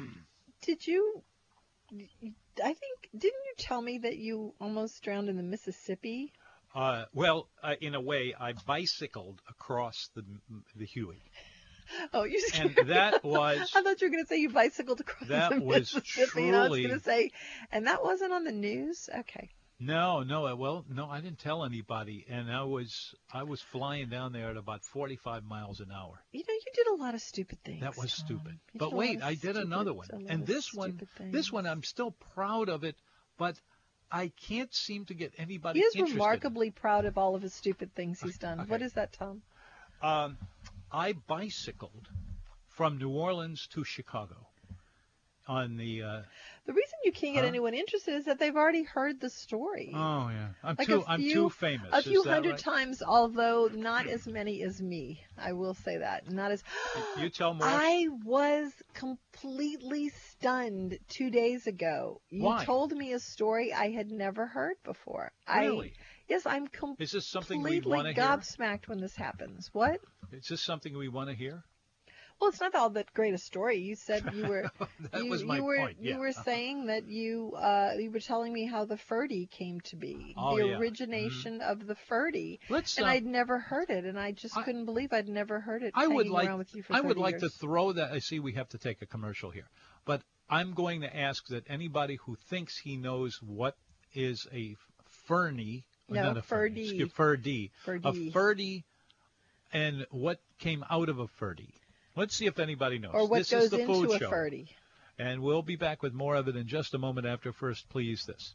Speaker 4: did you? I think didn't you tell me that you almost drowned in the Mississippi?
Speaker 2: Uh, well, uh, in a way, I bicycled across the the Huey.
Speaker 4: Oh, you
Speaker 2: and that was
Speaker 4: I thought you were going to say you bicycled across
Speaker 2: That
Speaker 4: the
Speaker 2: was
Speaker 4: Mississippi, and I was going to say, and that wasn't on the news. Okay.
Speaker 2: No, no. Well, no, I didn't tell anybody, and I was I was flying down there at about 45 miles an hour.
Speaker 4: You know, you did a lot of stupid things.
Speaker 2: That was stupid. But
Speaker 4: did a lot
Speaker 2: wait, I did
Speaker 4: stupid-
Speaker 2: another one, and this one,
Speaker 4: stupid
Speaker 2: this one. I'm still proud of it, but I can't seem to get anybody.
Speaker 4: He is remarkably proud of all of his stupid things he's done.
Speaker 2: Okay.
Speaker 4: What is that, Tom?
Speaker 2: Um, I bicycled from New Orleans to Chicago on the. Uh,
Speaker 4: The reason you can't get
Speaker 2: Huh?
Speaker 4: anyone interested is that they've already heard the story.
Speaker 2: oh yeah, I'm
Speaker 4: Like
Speaker 2: too
Speaker 4: a
Speaker 2: I'm too famous.
Speaker 4: a few hundred
Speaker 2: right?
Speaker 4: times, although not as many as me. I will say that. Not as.
Speaker 2: You tell more.
Speaker 4: I was completely stunned two days ago. You
Speaker 2: Why?
Speaker 4: told me a story I had never heard before.
Speaker 2: Really?
Speaker 4: I, yes, I'm completely
Speaker 2: Is this something we want to hear?
Speaker 4: gobsmacked when this happens. What?
Speaker 2: Is this something we want to hear?
Speaker 4: Well, it's not all that great a story. You said you were
Speaker 2: that
Speaker 4: you,
Speaker 2: was my
Speaker 4: you were
Speaker 2: point.
Speaker 4: you were saying that you uh, you were telling me how the Ferdi came to be,
Speaker 2: Oh,
Speaker 4: the
Speaker 2: yeah.
Speaker 4: origination of the Ferdi,
Speaker 2: Let's.
Speaker 4: and
Speaker 2: uh,
Speaker 4: I'd never heard it, and I just
Speaker 2: I-
Speaker 4: couldn't believe I'd never heard it.
Speaker 2: I would like
Speaker 4: with you for
Speaker 2: I would
Speaker 4: 30
Speaker 2: like to throw that. I see we have to take a commercial here, but I'm going to ask that anybody who thinks he knows what is a ferny,
Speaker 4: No,
Speaker 2: not a Ferdi. ferdi,
Speaker 4: Ferdi.
Speaker 2: a ferdi, and what came out of a ferdi. Let's see if anybody knows.
Speaker 4: or what
Speaker 2: this
Speaker 4: goes
Speaker 2: is the
Speaker 4: into
Speaker 2: food
Speaker 4: a
Speaker 2: show,
Speaker 4: Ferdi.
Speaker 2: and we'll be back with more of it in just a moment. After first, please this.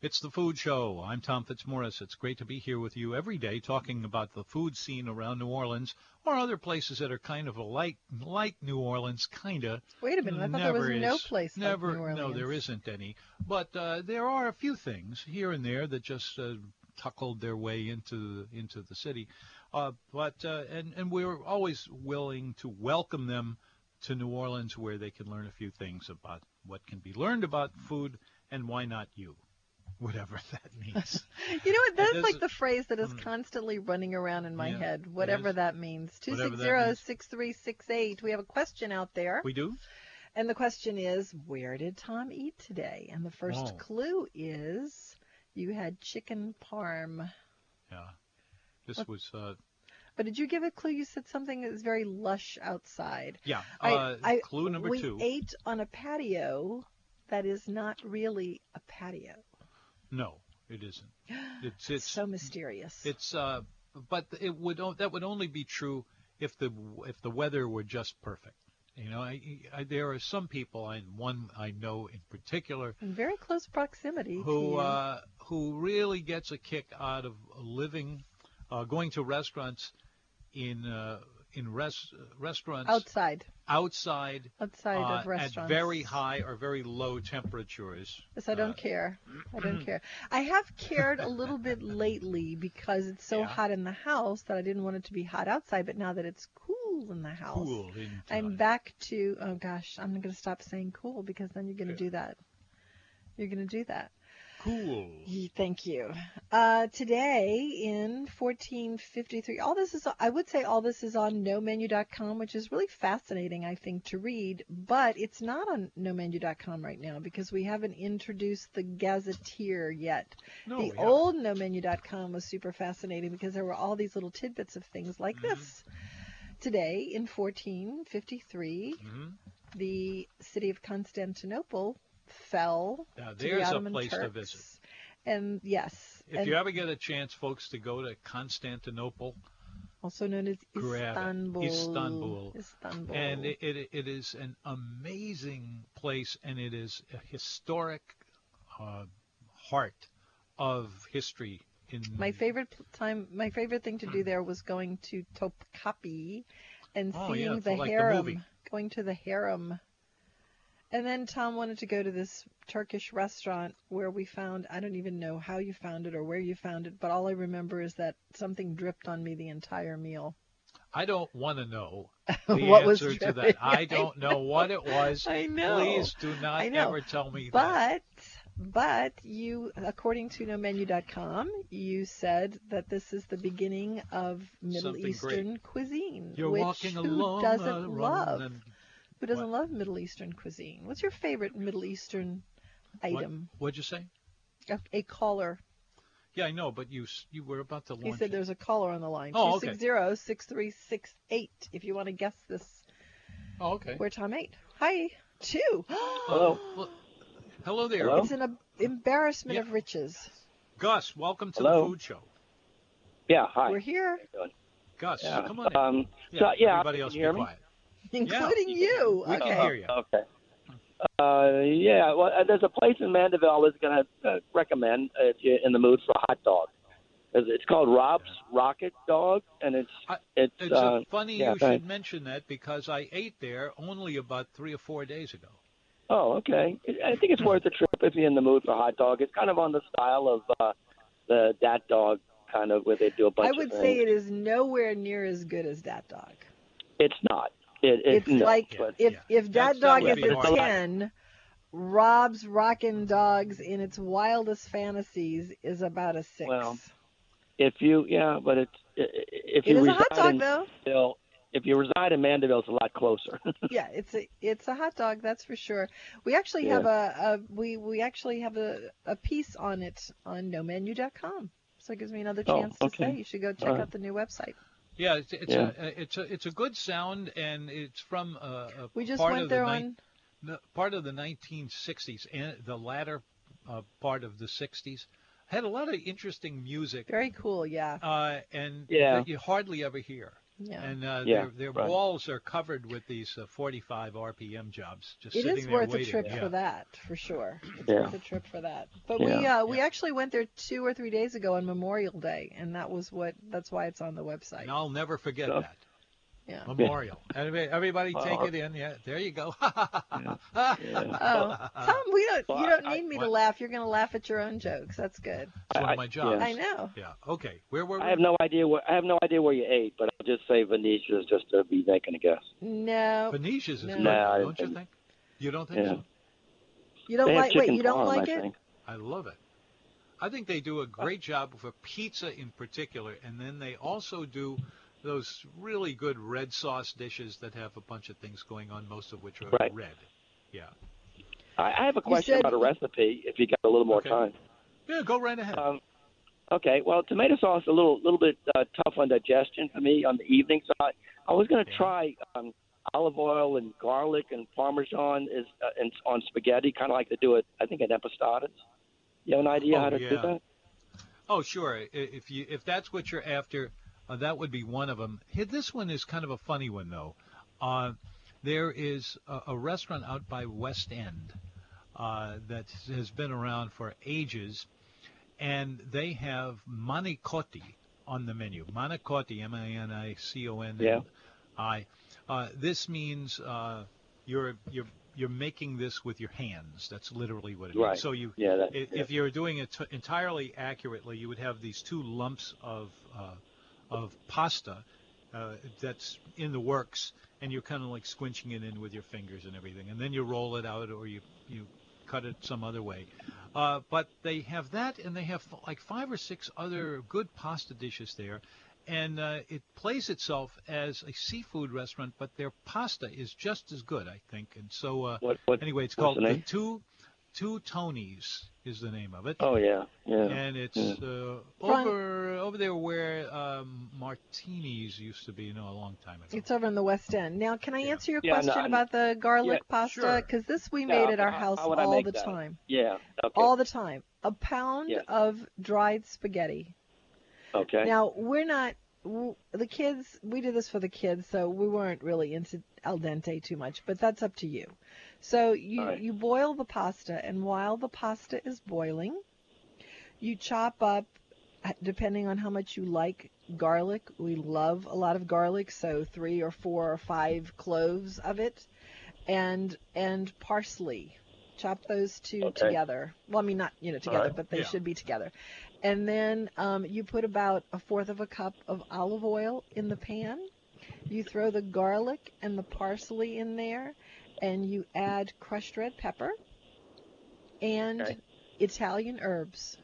Speaker 2: It's the Food Show. I'm Tom Fitzmaurice. It's great to be here with you every day talking about the food scene around New Orleans or other places that are kind of like like New Orleans, kind of.
Speaker 4: Wait a minute, I thought there was
Speaker 2: Never
Speaker 4: no place
Speaker 2: Never,
Speaker 4: like New Orleans.
Speaker 2: no, there isn't any. But uh, there are a few things here and there that just uh, tuckled their way into into the city. Uh, but uh, and and we're always willing to welcome them to New Orleans, where they can learn a few things about what can be learned about food, and why not you, whatever that means.
Speaker 4: You know what? That's
Speaker 2: is-
Speaker 4: like the phrase that is
Speaker 2: Mm.
Speaker 4: constantly running around in my
Speaker 2: Yeah,
Speaker 4: head, whatever that means. Two
Speaker 2: Whatever
Speaker 4: six
Speaker 2: that
Speaker 4: zero
Speaker 2: means.
Speaker 4: six three six eight. We have a question out there,
Speaker 2: we do.
Speaker 4: and the question is, where did Tom eat today? And the first
Speaker 2: Oh.
Speaker 4: clue is, you had chicken parm.
Speaker 2: Yeah. This
Speaker 4: What-
Speaker 2: was uh,
Speaker 4: But did you give a clue? You said something that was very lush outside.
Speaker 2: yeah.
Speaker 4: I-
Speaker 2: Uh,
Speaker 4: I-
Speaker 2: clue number
Speaker 4: we
Speaker 2: two.
Speaker 4: ate on a patio that is not really a patio.
Speaker 2: No, it isn't. It's it's
Speaker 4: so mysterious.
Speaker 2: It's uh, but it would that would only be true if the if the weather were just perfect. You know, I, I, there are some people, and one I know in particular,
Speaker 4: in very close proximity
Speaker 2: who uh, who really gets a kick out of living, uh, going to restaurants in uh, in res- restaurants
Speaker 4: outside,
Speaker 2: outside
Speaker 4: outside
Speaker 2: uh,
Speaker 4: of
Speaker 2: at
Speaker 4: restaurants.
Speaker 2: very high or very low temperatures.
Speaker 4: Yes, I don't
Speaker 2: uh,
Speaker 4: care. I don't care. I have cared a little bit lately because it's so
Speaker 2: Yeah.
Speaker 4: hot in the house that I didn't want it to be hot outside. But now that it's cool in the house,
Speaker 2: Cool.
Speaker 4: I'm back to. Oh gosh, I'm going to stop saying cool because then you're going to
Speaker 2: Good.
Speaker 4: do that. You're going to do that.
Speaker 2: Cool.
Speaker 4: Thank you. Uh, today in 1453, all this is, I would say all this is on nomenu.com, which is really fascinating, I think, to read, but it's not on nomenu.com right now because we haven't introduced the gazetteer yet.
Speaker 2: No,
Speaker 4: the old nomenu.com was super fascinating because there were all these little tidbits of things like
Speaker 2: Mm-hmm.
Speaker 4: this. Today in 1453,
Speaker 2: Mhm.
Speaker 4: the city of Constantinople fell
Speaker 2: Now,
Speaker 4: to the
Speaker 2: there's a place to
Speaker 4: Turks.
Speaker 2: visit.
Speaker 4: And yes,
Speaker 2: If
Speaker 4: and
Speaker 2: you ever get a chance, folks, to go to Constantinople,
Speaker 4: also known as. Istanbul.
Speaker 2: Istanbul.
Speaker 4: Istanbul.
Speaker 2: and it, it, it is an amazing place, and it is a historic uh, heart of history. In
Speaker 4: my favorite time, my favorite thing to do there was going to Topkapi and
Speaker 2: Oh,
Speaker 4: seeing
Speaker 2: yeah,
Speaker 4: the
Speaker 2: like the
Speaker 4: harem,
Speaker 2: movie.
Speaker 4: going to the harem. And then Tom wanted to go to this Turkish restaurant where we found, I don't even know how you found it or where you found it, but all I remember is that something dripped on me the entire meal.
Speaker 2: I don't want to know the
Speaker 4: what was
Speaker 2: answer to that. I don't know what it was.
Speaker 4: I know.
Speaker 2: Please do not ever tell me that.
Speaker 4: But but you according to nomenu.com, you said that this is the beginning of Middle
Speaker 2: Something
Speaker 4: Eastern cuisine,
Speaker 2: You're
Speaker 4: which
Speaker 2: walking
Speaker 4: who doesn't love?
Speaker 2: And-
Speaker 4: Who doesn't
Speaker 2: What?
Speaker 4: love Middle Eastern cuisine? What's your favorite Middle Eastern item?
Speaker 2: What'd you say?
Speaker 4: A, a caller.
Speaker 2: Yeah, I know, but you you were about to launch.
Speaker 4: He said
Speaker 2: it.
Speaker 4: there's a caller on the line.
Speaker 2: Oh, okay.
Speaker 4: 260-6368 if you want to guess this
Speaker 2: Oh, okay.
Speaker 4: where Tom Eight. Hi. Two.
Speaker 6: Hello.
Speaker 2: Hello there,
Speaker 6: Hello?
Speaker 4: It's an ab- embarrassment
Speaker 2: Yeah.
Speaker 4: of riches.
Speaker 2: Gus. Welcome to
Speaker 6: Hello.
Speaker 2: the food show.
Speaker 6: Yeah, hi.
Speaker 4: We're here,
Speaker 2: Gus,
Speaker 6: Yeah.
Speaker 2: come on in.
Speaker 6: Um,
Speaker 2: yeah,
Speaker 6: so, yeah,
Speaker 2: everybody else be
Speaker 6: hear me?
Speaker 2: quiet.
Speaker 4: including you.
Speaker 2: We can
Speaker 4: okay.
Speaker 2: hear you.
Speaker 6: Okay. Uh, yeah, well, uh, there's a place in Mandeville that's going to uh, recommend uh, if you're in the mood for a hot dog. It's it's called Rob's Rocket Dog, and it's
Speaker 2: I-
Speaker 6: it's,
Speaker 2: It's
Speaker 6: uh,
Speaker 2: funny
Speaker 6: yeah,
Speaker 2: you
Speaker 6: go ahead.
Speaker 2: should mention that because I ate there only about three or four days ago.
Speaker 6: oh okay. I think it's worth a trip if you're in the mood for a hot dog. It's kind of on the style of uh, the Dat Dog kind of where they do a bunch
Speaker 4: I
Speaker 6: of
Speaker 4: would
Speaker 6: things.
Speaker 4: say it is nowhere near as good as that dog.
Speaker 6: It's not. It, it,
Speaker 4: It's
Speaker 6: no,
Speaker 4: like
Speaker 6: but
Speaker 4: if
Speaker 2: yeah.
Speaker 4: if
Speaker 2: That's-
Speaker 4: that
Speaker 2: that
Speaker 4: dog is a
Speaker 2: hard.
Speaker 4: ten, Rob's Rockin' Dogs in its wildest fantasies is about a six.
Speaker 6: Well, if you yeah, but it's i- i- if
Speaker 4: it
Speaker 6: you
Speaker 4: is a hot dog
Speaker 6: in
Speaker 4: though.
Speaker 6: Mandeville, if you reside in Mandeville, it's a lot closer.
Speaker 4: yeah, it's a it's a hot dog, that's for sure. We actually
Speaker 6: Yeah.
Speaker 4: have a, a we we actually have a, a piece on it on nomenu.com. So it gives me another
Speaker 6: Oh,
Speaker 4: chance to say you should go check
Speaker 6: All right.
Speaker 4: out the new website.
Speaker 2: Yeah, it's it's
Speaker 6: Yeah.
Speaker 2: a it's a it's a good sound, and it's from uh, a
Speaker 4: We just
Speaker 2: part
Speaker 4: went
Speaker 2: of
Speaker 4: there
Speaker 2: the
Speaker 4: on
Speaker 2: nine- the part of the 1960s and the latter uh, part of the 60s. Had a lot of interesting music,
Speaker 4: very cool, yeah.
Speaker 2: uh, and
Speaker 6: Yeah.
Speaker 2: that you hardly ever hear.
Speaker 4: Yeah.
Speaker 2: And uh,
Speaker 6: Yeah,
Speaker 2: their their
Speaker 6: right.
Speaker 2: walls are covered with these uh, 45 RPM jobs, just
Speaker 4: It
Speaker 2: sitting
Speaker 4: is
Speaker 2: there
Speaker 4: worth a trip
Speaker 2: yeah.
Speaker 4: for that, for sure. It's
Speaker 6: Yeah.
Speaker 4: worth a trip for that. But we uh, we actually went there two or three days ago on Memorial Day, and that was what that's why it's on the website.
Speaker 2: And I'll never forget
Speaker 6: So-
Speaker 2: that.
Speaker 4: Yeah.
Speaker 2: Memorial. Everybody, everybody take it in. Yeah, there you go.
Speaker 6: Yeah.
Speaker 4: Oh, Tom, we don't.
Speaker 6: Well,
Speaker 4: you don't
Speaker 6: I-
Speaker 4: need me to laugh. You're going to laugh at your own jokes. That's good.
Speaker 2: It's one
Speaker 6: I-
Speaker 2: of my
Speaker 6: I-
Speaker 2: jobs.
Speaker 4: I know.
Speaker 2: Yeah. Okay. Where were we?
Speaker 6: I have no idea where I have no idea where you ate, but I'll just say Venetia's just to be making a guess.
Speaker 4: No,
Speaker 2: Venetia's is
Speaker 4: No.
Speaker 2: good,
Speaker 6: No,
Speaker 2: don't you
Speaker 6: didn't-
Speaker 2: think? You don't think
Speaker 6: Yeah.
Speaker 2: so?
Speaker 4: you don't
Speaker 6: they
Speaker 4: like. Wait, you don't
Speaker 6: parm,
Speaker 4: like
Speaker 6: I
Speaker 4: it?
Speaker 6: think.
Speaker 2: I love it. I think they do a great job for pizza in particular, and then they also do those really good red sauce dishes that have a bunch of things going on, most of which are
Speaker 6: Right.
Speaker 2: red. Yeah.
Speaker 6: I, I have a question
Speaker 4: said-
Speaker 6: about a recipe. If you got a little more
Speaker 2: Okay.
Speaker 6: time.
Speaker 2: Yeah, go right ahead.
Speaker 6: Um, okay. Well, tomato sauce a little little bit uh, tough on digestion for me on the evening side. I was going to try um, olive oil and garlic and parmesan is uh, and on spaghetti, kind of like they do it. I think at Epistadas. You have an idea
Speaker 2: Oh,
Speaker 6: how to do that?
Speaker 2: Oh, sure. If you if that's what you're after, uh, that would be one of them. Hey, this one is kind of a funny one though. Uh, there is a, a restaurant out by West End uh, that has been around for ages, and they have manicotti on the menu. Manicotti, M-A-N-I-C-O-N-I. Uh, this means uh, you're you're you're making this with your hands. That's literally what it means.
Speaker 6: Right.
Speaker 2: So you
Speaker 6: Yeah. That,
Speaker 2: I-
Speaker 6: yeah.
Speaker 2: if you're doing it t- entirely accurately, you would have these two lumps of uh, of pasta uh, that's in the works, and you're kind of like squinching it in with your fingers and everything, and then you roll it out or you you cut it some other way. Uh, but they have that, and they have like five or six other good pasta dishes there. And uh, it plays itself as a seafood restaurant, but their pasta is just as good, I think. And so, uh,
Speaker 6: What, what,
Speaker 2: anyway, it's called
Speaker 6: the
Speaker 2: the? Two Two Tonys is the name of it.
Speaker 6: Oh yeah, yeah.
Speaker 2: And it's
Speaker 6: yeah.
Speaker 2: uh, over over there where um, Martini's used to be, you know, a long time ago.
Speaker 4: It's over in the West End. Now, can I
Speaker 2: Yeah.
Speaker 4: answer your
Speaker 6: Yeah,
Speaker 4: question
Speaker 6: I'm-
Speaker 4: about the garlic
Speaker 6: Yeah,
Speaker 4: pasta?
Speaker 2: sure.
Speaker 4: Because this we
Speaker 6: Yeah,
Speaker 4: made at our house
Speaker 6: how would I
Speaker 4: all the
Speaker 6: that?
Speaker 4: time.
Speaker 6: Yeah. Okay.
Speaker 4: All the time. A pound
Speaker 6: Yeah.
Speaker 4: of dried spaghetti.
Speaker 6: okay.
Speaker 4: Now we're not w- the kids. We did this for the kids, so we weren't really into al dente too much. But that's up to you. So you
Speaker 6: All right.
Speaker 4: you boil the pasta, and while the pasta is boiling, you chop up, depending on how much you like garlic. We love a lot of garlic, so three or four or five cloves of it, and and parsley. Chop those two
Speaker 6: Okay.
Speaker 4: together. Well, I mean not you know together,
Speaker 6: right.
Speaker 4: but they
Speaker 2: Yeah.
Speaker 4: should be together. And then um, you put about a fourth of a cup of olive oil in the pan. You throw the garlic and the parsley in there, and you add crushed red pepper and
Speaker 6: Okay.
Speaker 4: Italian herbs.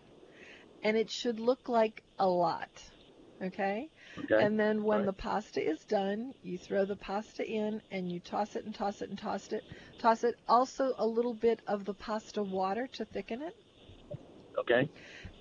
Speaker 4: And it should look like a lot. Okay?
Speaker 6: okay.
Speaker 4: And then when
Speaker 6: Right.
Speaker 4: the pasta is done, you throw the pasta in and you toss it and toss it and toss it. Toss it also a little bit of the pasta water to thicken it.
Speaker 6: okay.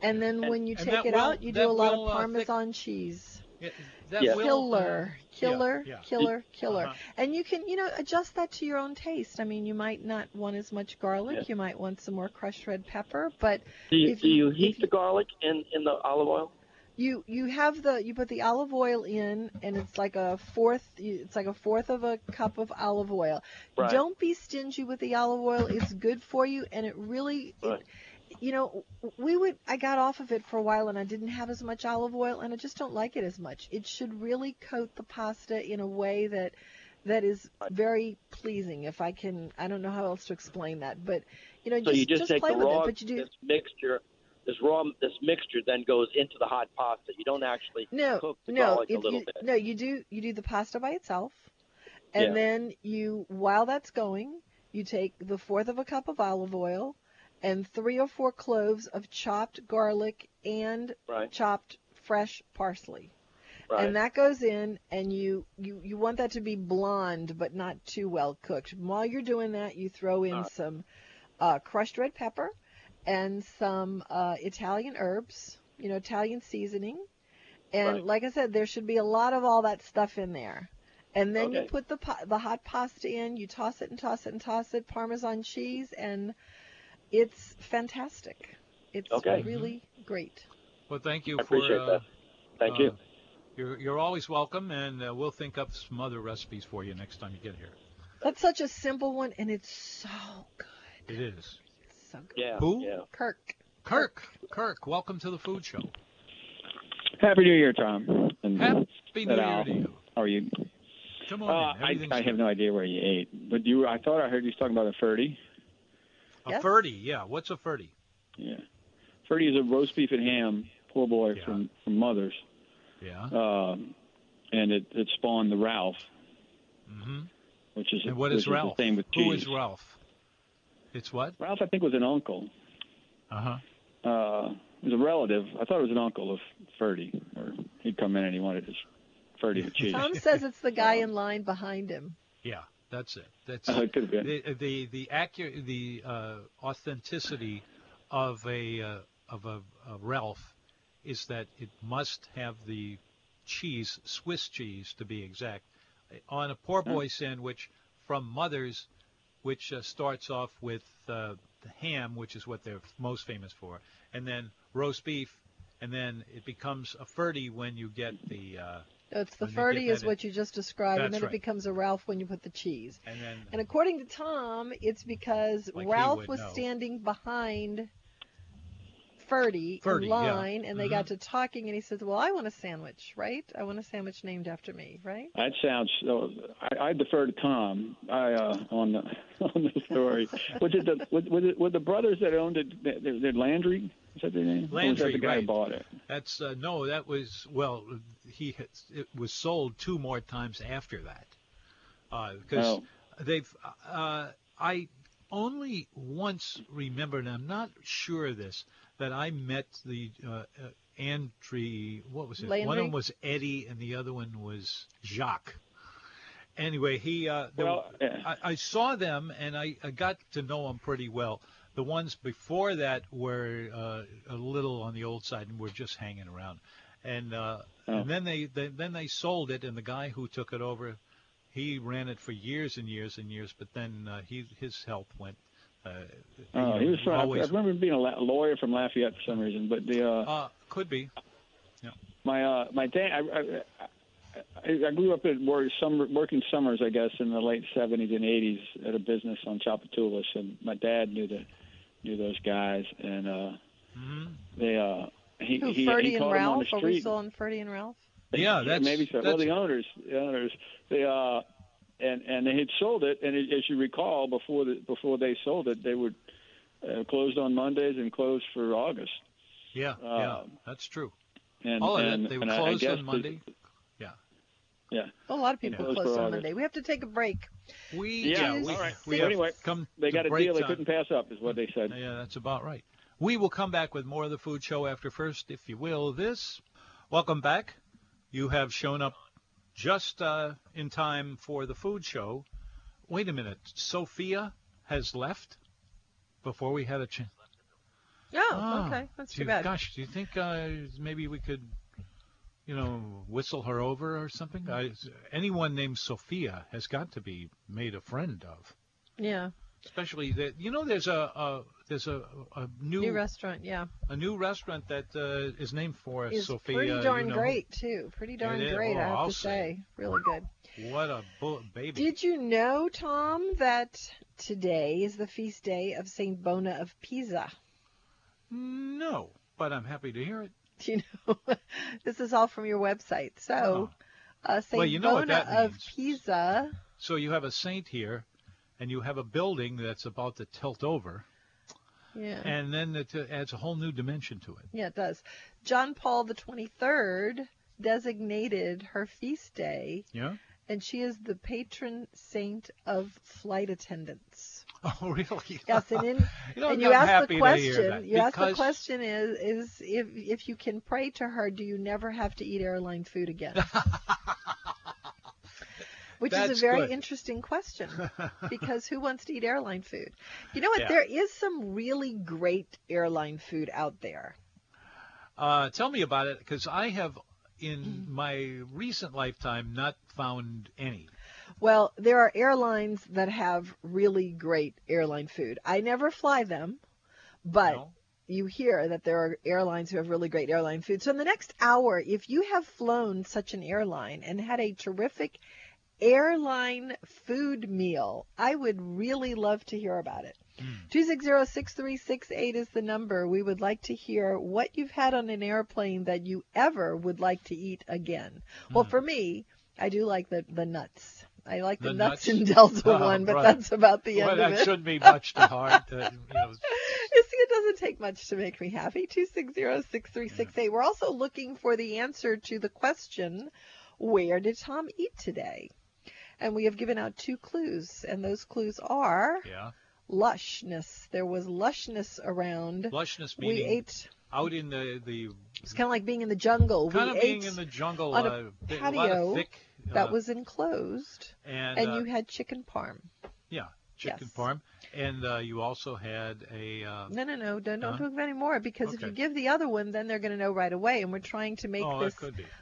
Speaker 4: And then
Speaker 6: And-
Speaker 4: when you
Speaker 2: and
Speaker 4: take
Speaker 2: that
Speaker 4: it
Speaker 2: will-
Speaker 4: out, you do a lot
Speaker 2: will,
Speaker 4: of
Speaker 2: uh, thick-
Speaker 4: Parmesan cheese.
Speaker 2: Yeah, that
Speaker 6: Yeah.
Speaker 2: will, uh,
Speaker 4: Killer, killer,
Speaker 2: yeah.
Speaker 4: killer, killer.
Speaker 2: Uh-huh.
Speaker 4: And you can, you know, adjust that to your own taste. I mean, you might not want as much garlic.
Speaker 6: Yeah.
Speaker 4: You might want some more crushed red pepper, but
Speaker 6: Do you,
Speaker 4: If
Speaker 6: do
Speaker 4: you-
Speaker 6: you
Speaker 4: if
Speaker 6: heat
Speaker 4: you-
Speaker 6: the garlic in in the olive oil?
Speaker 4: you you have the you put the olive oil in and it's like a fourth it's like a fourth of a cup of olive oil
Speaker 6: Right.
Speaker 4: don't be stingy with the olive oil it's good for you and it really
Speaker 6: Right.
Speaker 4: it, you know we would i got off of it for a while and i didn't have as much olive oil and i just don't like it as much it should really coat the pasta in a way that that is very pleasing if i can i don't know how else to explain that but you know
Speaker 6: So
Speaker 4: just,
Speaker 6: you just, take
Speaker 4: play
Speaker 6: the
Speaker 4: with
Speaker 6: raw
Speaker 4: it but you do
Speaker 6: this mixture, this raw this mixture then goes into the hot pasta. You don't actually
Speaker 4: no,
Speaker 6: cook the
Speaker 4: no,
Speaker 6: garlic a little
Speaker 4: you,
Speaker 6: bit.
Speaker 4: no, you do you do the pasta by itself, and
Speaker 6: Yeah.
Speaker 4: then you while that's going, you take the fourth of a cup of olive oil, and three or four cloves of chopped garlic and
Speaker 6: Right.
Speaker 4: chopped fresh parsley,
Speaker 6: Right.
Speaker 4: and that goes in, and you you you want that to be blonde but not too well cooked. While you're doing that, you throw in some uh, crushed red pepper and some uh, Italian herbs, you know, Italian seasoning. And like I said, there should be a lot of all that stuff in there. And then you put the pa- the hot pasta in, you toss it and toss it and toss it, Parmesan cheese, and it's fantastic. It's
Speaker 6: Okay.
Speaker 4: really great.
Speaker 2: Well, thank you
Speaker 6: I
Speaker 2: for.
Speaker 6: appreciate
Speaker 2: uh,
Speaker 6: that. Thank
Speaker 2: uh,
Speaker 6: you.
Speaker 2: You're, you're always welcome, and uh, we'll think up some other recipes for you next time you get here.
Speaker 4: That's such a simple one, and it's so good.
Speaker 2: It is.
Speaker 4: So good.
Speaker 6: Yeah.
Speaker 2: Who?
Speaker 6: Yeah.
Speaker 4: Kirk.
Speaker 2: Kirk, Kirk, welcome to the food show.
Speaker 7: Happy New Year, Tom. And
Speaker 2: Happy New Year
Speaker 7: Al.
Speaker 2: to you.
Speaker 7: How are you?
Speaker 2: Come
Speaker 7: Uh,
Speaker 2: on in.
Speaker 7: I, I have no idea where you ate, but you. I thought I heard you talking about a Ferdi.
Speaker 2: A
Speaker 4: Yes.
Speaker 2: Ferdi, yeah. What's a Ferdi?
Speaker 7: Yeah, Ferdi is a roast beef and ham. Poor boy
Speaker 2: Yeah.
Speaker 7: from from Mother's,
Speaker 2: Yeah.
Speaker 7: um, and it it spawned the Ralph,
Speaker 2: Mm-hmm.
Speaker 7: which is
Speaker 2: And what
Speaker 7: which
Speaker 2: is Ralph?
Speaker 7: the same with cheese.
Speaker 2: is Ralph? It's what?
Speaker 7: Ralph, I think, was an uncle.
Speaker 2: Uh huh.
Speaker 7: Uh, it was a relative. I thought it was an uncle of Ferdi, or he'd come in and he wanted his Ferdi with cheese.
Speaker 4: Tom says it's the guy in line behind him.
Speaker 2: Yeah, that's it. That's
Speaker 7: Uh, it. could
Speaker 2: the the the accurate the uh, authenticity of a uh, of a, a Ralph is that it must have the cheese, Swiss cheese to be exact, on a poor boy sandwich from Mother's, which uh, starts off with uh, the ham, which is what they're most famous for, and then roast beef, and then it becomes a Ferdi when you get the uh,
Speaker 4: It's the
Speaker 2: When
Speaker 4: Ferdi is what you just described, and then
Speaker 2: right.
Speaker 4: it becomes a Ralph when you put the cheese.
Speaker 2: and then
Speaker 4: And according to Tom, it's because
Speaker 2: Like
Speaker 4: Ralph was
Speaker 2: know.
Speaker 4: standing behind Ferdi,
Speaker 2: Ferdi,
Speaker 4: in
Speaker 2: yeah.
Speaker 4: line, and they got to talking, and he says, "Well, I want a sandwich, right? I want a sandwich named after me, right?"
Speaker 7: That sounds. So, I, I defer to Tom. I uh, on the on the story. was it the was, was it were the brothers that owned it? The, the Landry? Is that their name? or was that the guy
Speaker 2: right.
Speaker 7: who bought it?
Speaker 2: That's uh, no, that was well, he had, it was sold two more times after that, because
Speaker 7: Oh.
Speaker 2: they've. Uh, I only once remembered, and I'm not sure of this, that I met the uh, uh, Andrew. What was it? One of them was Eddie, and the other one was Jacques. Anyway, he. Uh,
Speaker 7: Well,
Speaker 2: were-
Speaker 7: yeah.
Speaker 2: I, I saw them, and I, I got to know them pretty well. The ones before that were uh, a little on the old side and were just hanging around, and uh,
Speaker 7: Oh.
Speaker 2: and then they, they then they sold it, and the guy who took it over, he ran it for years and years and years, but then uh, he his health went. Uh,
Speaker 7: Oh, he was from. I
Speaker 2: always
Speaker 7: remember being a la- lawyer from Lafayette for some reason. But the uh,
Speaker 2: uh, could be. Yeah.
Speaker 7: my uh, my dad. I, I, I, I grew up in wor- summer, working summers, I guess, in the late '70s and '80s at a business on Tchoupitoulas, and my dad knew the knew those guys, and uh,
Speaker 2: hmm
Speaker 7: they uh, he
Speaker 4: Who,
Speaker 7: he,
Speaker 4: Ferdi
Speaker 7: he
Speaker 4: and
Speaker 7: caught him on
Speaker 4: Ralph?
Speaker 7: the
Speaker 4: Are we still on Ferdi and Ralph?
Speaker 2: Yeah, that's-
Speaker 7: maybe so. Well, the owners, the owners, they uh, and and they had sold it, and it, as you recall, before the before they sold it, they were uh, closed on Mondays and closed for August.
Speaker 2: Yeah, yeah,
Speaker 7: Um,
Speaker 2: that's true.
Speaker 7: And
Speaker 2: All of
Speaker 7: and,
Speaker 2: it. They were
Speaker 7: and I- I
Speaker 2: closed
Speaker 7: guess
Speaker 2: on
Speaker 7: the-
Speaker 2: Monday.
Speaker 7: yeah,
Speaker 4: Well, a lot of people
Speaker 7: Closed
Speaker 4: close on
Speaker 7: August.
Speaker 4: Monday. We have to take a break.
Speaker 2: We
Speaker 7: Yeah,
Speaker 2: we,
Speaker 7: all right.
Speaker 2: we
Speaker 4: So
Speaker 7: anyway,
Speaker 2: come
Speaker 7: they got a
Speaker 2: break
Speaker 7: deal they couldn't pass up, is what they said.
Speaker 2: Yeah, that's about right. We will come back with more of the food show after first, if you will, this. Welcome back. You have shown up just uh, in time for the food show. Wait a minute. Sophia has left before we had a chance.
Speaker 4: Oh,
Speaker 2: Ah,
Speaker 4: okay. That's too
Speaker 2: you-
Speaker 4: bad.
Speaker 2: Gosh, do you think uh, maybe we could, you know, whistle her over or something? I, anyone named Sophia has got to be made a friend of.
Speaker 4: Yeah.
Speaker 2: Especially that you know, there's a, a there's a, a new,
Speaker 4: New restaurant, yeah.
Speaker 2: a new restaurant that uh, is named for
Speaker 4: Is
Speaker 2: Sophia.
Speaker 4: pretty
Speaker 2: you
Speaker 4: darn
Speaker 2: know.
Speaker 4: great too. Pretty darn great,
Speaker 2: Oh,
Speaker 4: I have
Speaker 2: I'll
Speaker 4: to
Speaker 2: say.
Speaker 4: say. Really good.
Speaker 2: What a baby!
Speaker 4: Did you know, Tom, that today is the feast day of Saint Bona of Pisa?
Speaker 2: No, but I'm happy to hear it.
Speaker 4: You know? this is all from your website. So, uh, Saint.
Speaker 2: Well, you know
Speaker 4: Bona of. Pisa.
Speaker 2: So you have a saint here, and you have a building that's about to tilt over,
Speaker 4: Yeah.
Speaker 2: and then it adds a whole new dimension to it.
Speaker 4: Yeah, it does. John Paul the 23rd designated her feast day,
Speaker 2: Yeah.
Speaker 4: and she is the patron saint of flight attendants.
Speaker 2: Oh, really?
Speaker 4: Yes, and in,
Speaker 2: You know,
Speaker 4: and you
Speaker 2: happy
Speaker 4: the question. You ask the question is is if if you can pray to her, do you never have to eat airline food again? Which is a very
Speaker 2: good.
Speaker 4: interesting question because who wants to eat airline food? You know what?
Speaker 2: Yeah.
Speaker 4: There is some really great airline food out there.
Speaker 2: Uh, tell me about it, because I have, in
Speaker 4: Mm-hmm.
Speaker 2: my recent lifetime, not found any.
Speaker 4: Well, there are airlines that have really great airline food. I never fly them, but
Speaker 2: No?
Speaker 4: you hear that there are airlines who have really great airline food. So in the next hour, if you have flown such an airline and had a terrific airline food meal, I would really love to hear about it. 260-6368 is the number. We would like to hear what you've had on an airplane that you ever would like to eat again. Well, for me, I do like the, the nuts. I like the,
Speaker 2: The
Speaker 4: nuts,
Speaker 2: nuts?
Speaker 4: in Delta
Speaker 2: Oh,
Speaker 4: one, but
Speaker 2: right.
Speaker 4: that's about the
Speaker 2: well,
Speaker 4: end of it.
Speaker 2: Well, that shouldn't be much to heart. Uh, you know,
Speaker 4: it doesn't take much to make me happy. 260-6368. We're also looking for the answer to the question, where did Tom eat today? And we have given out two clues, and those clues are
Speaker 2: yeah.
Speaker 4: lushness. There was lushness around.
Speaker 2: Lushness meaning we
Speaker 4: ate.
Speaker 2: out in the, the
Speaker 4: It's kind of like being in the jungle.
Speaker 2: kind
Speaker 4: we
Speaker 2: of being in the jungle,
Speaker 4: on a
Speaker 2: uh, a
Speaker 4: patio
Speaker 2: of thick.
Speaker 4: that
Speaker 2: uh,
Speaker 4: was enclosed,
Speaker 2: and,
Speaker 4: and
Speaker 2: uh,
Speaker 4: you had chicken parm.
Speaker 2: yeah, chicken
Speaker 4: Yes.
Speaker 2: parm, and uh, you also had a. Uh,
Speaker 4: No, no, no, don't, don't
Speaker 2: Huh?
Speaker 4: do it anymore because if you give the other one, then they're going to know right away. And we're trying to make
Speaker 2: oh,
Speaker 4: this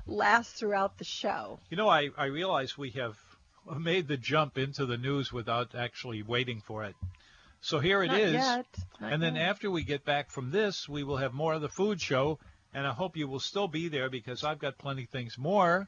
Speaker 4: last throughout the show.
Speaker 2: You know, I, I realize we have made the jump into the news without actually waiting for it. So here it
Speaker 4: Not
Speaker 2: is.
Speaker 4: yet. Not
Speaker 2: And then
Speaker 4: yet.
Speaker 2: after we get back from this, we will have more of the food show. And I hope you will still be there because I've got plenty things more.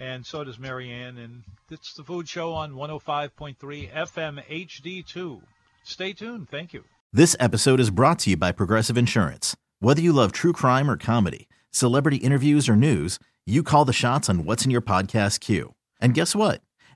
Speaker 2: And so does Marianne. And it's the food show on 105.3 FM HD2. Stay tuned. Thank you.
Speaker 1: This episode is brought to you by Progressive Insurance. Whether you love true crime or comedy, celebrity interviews or news, you call the shots on what's in your podcast queue. And guess what?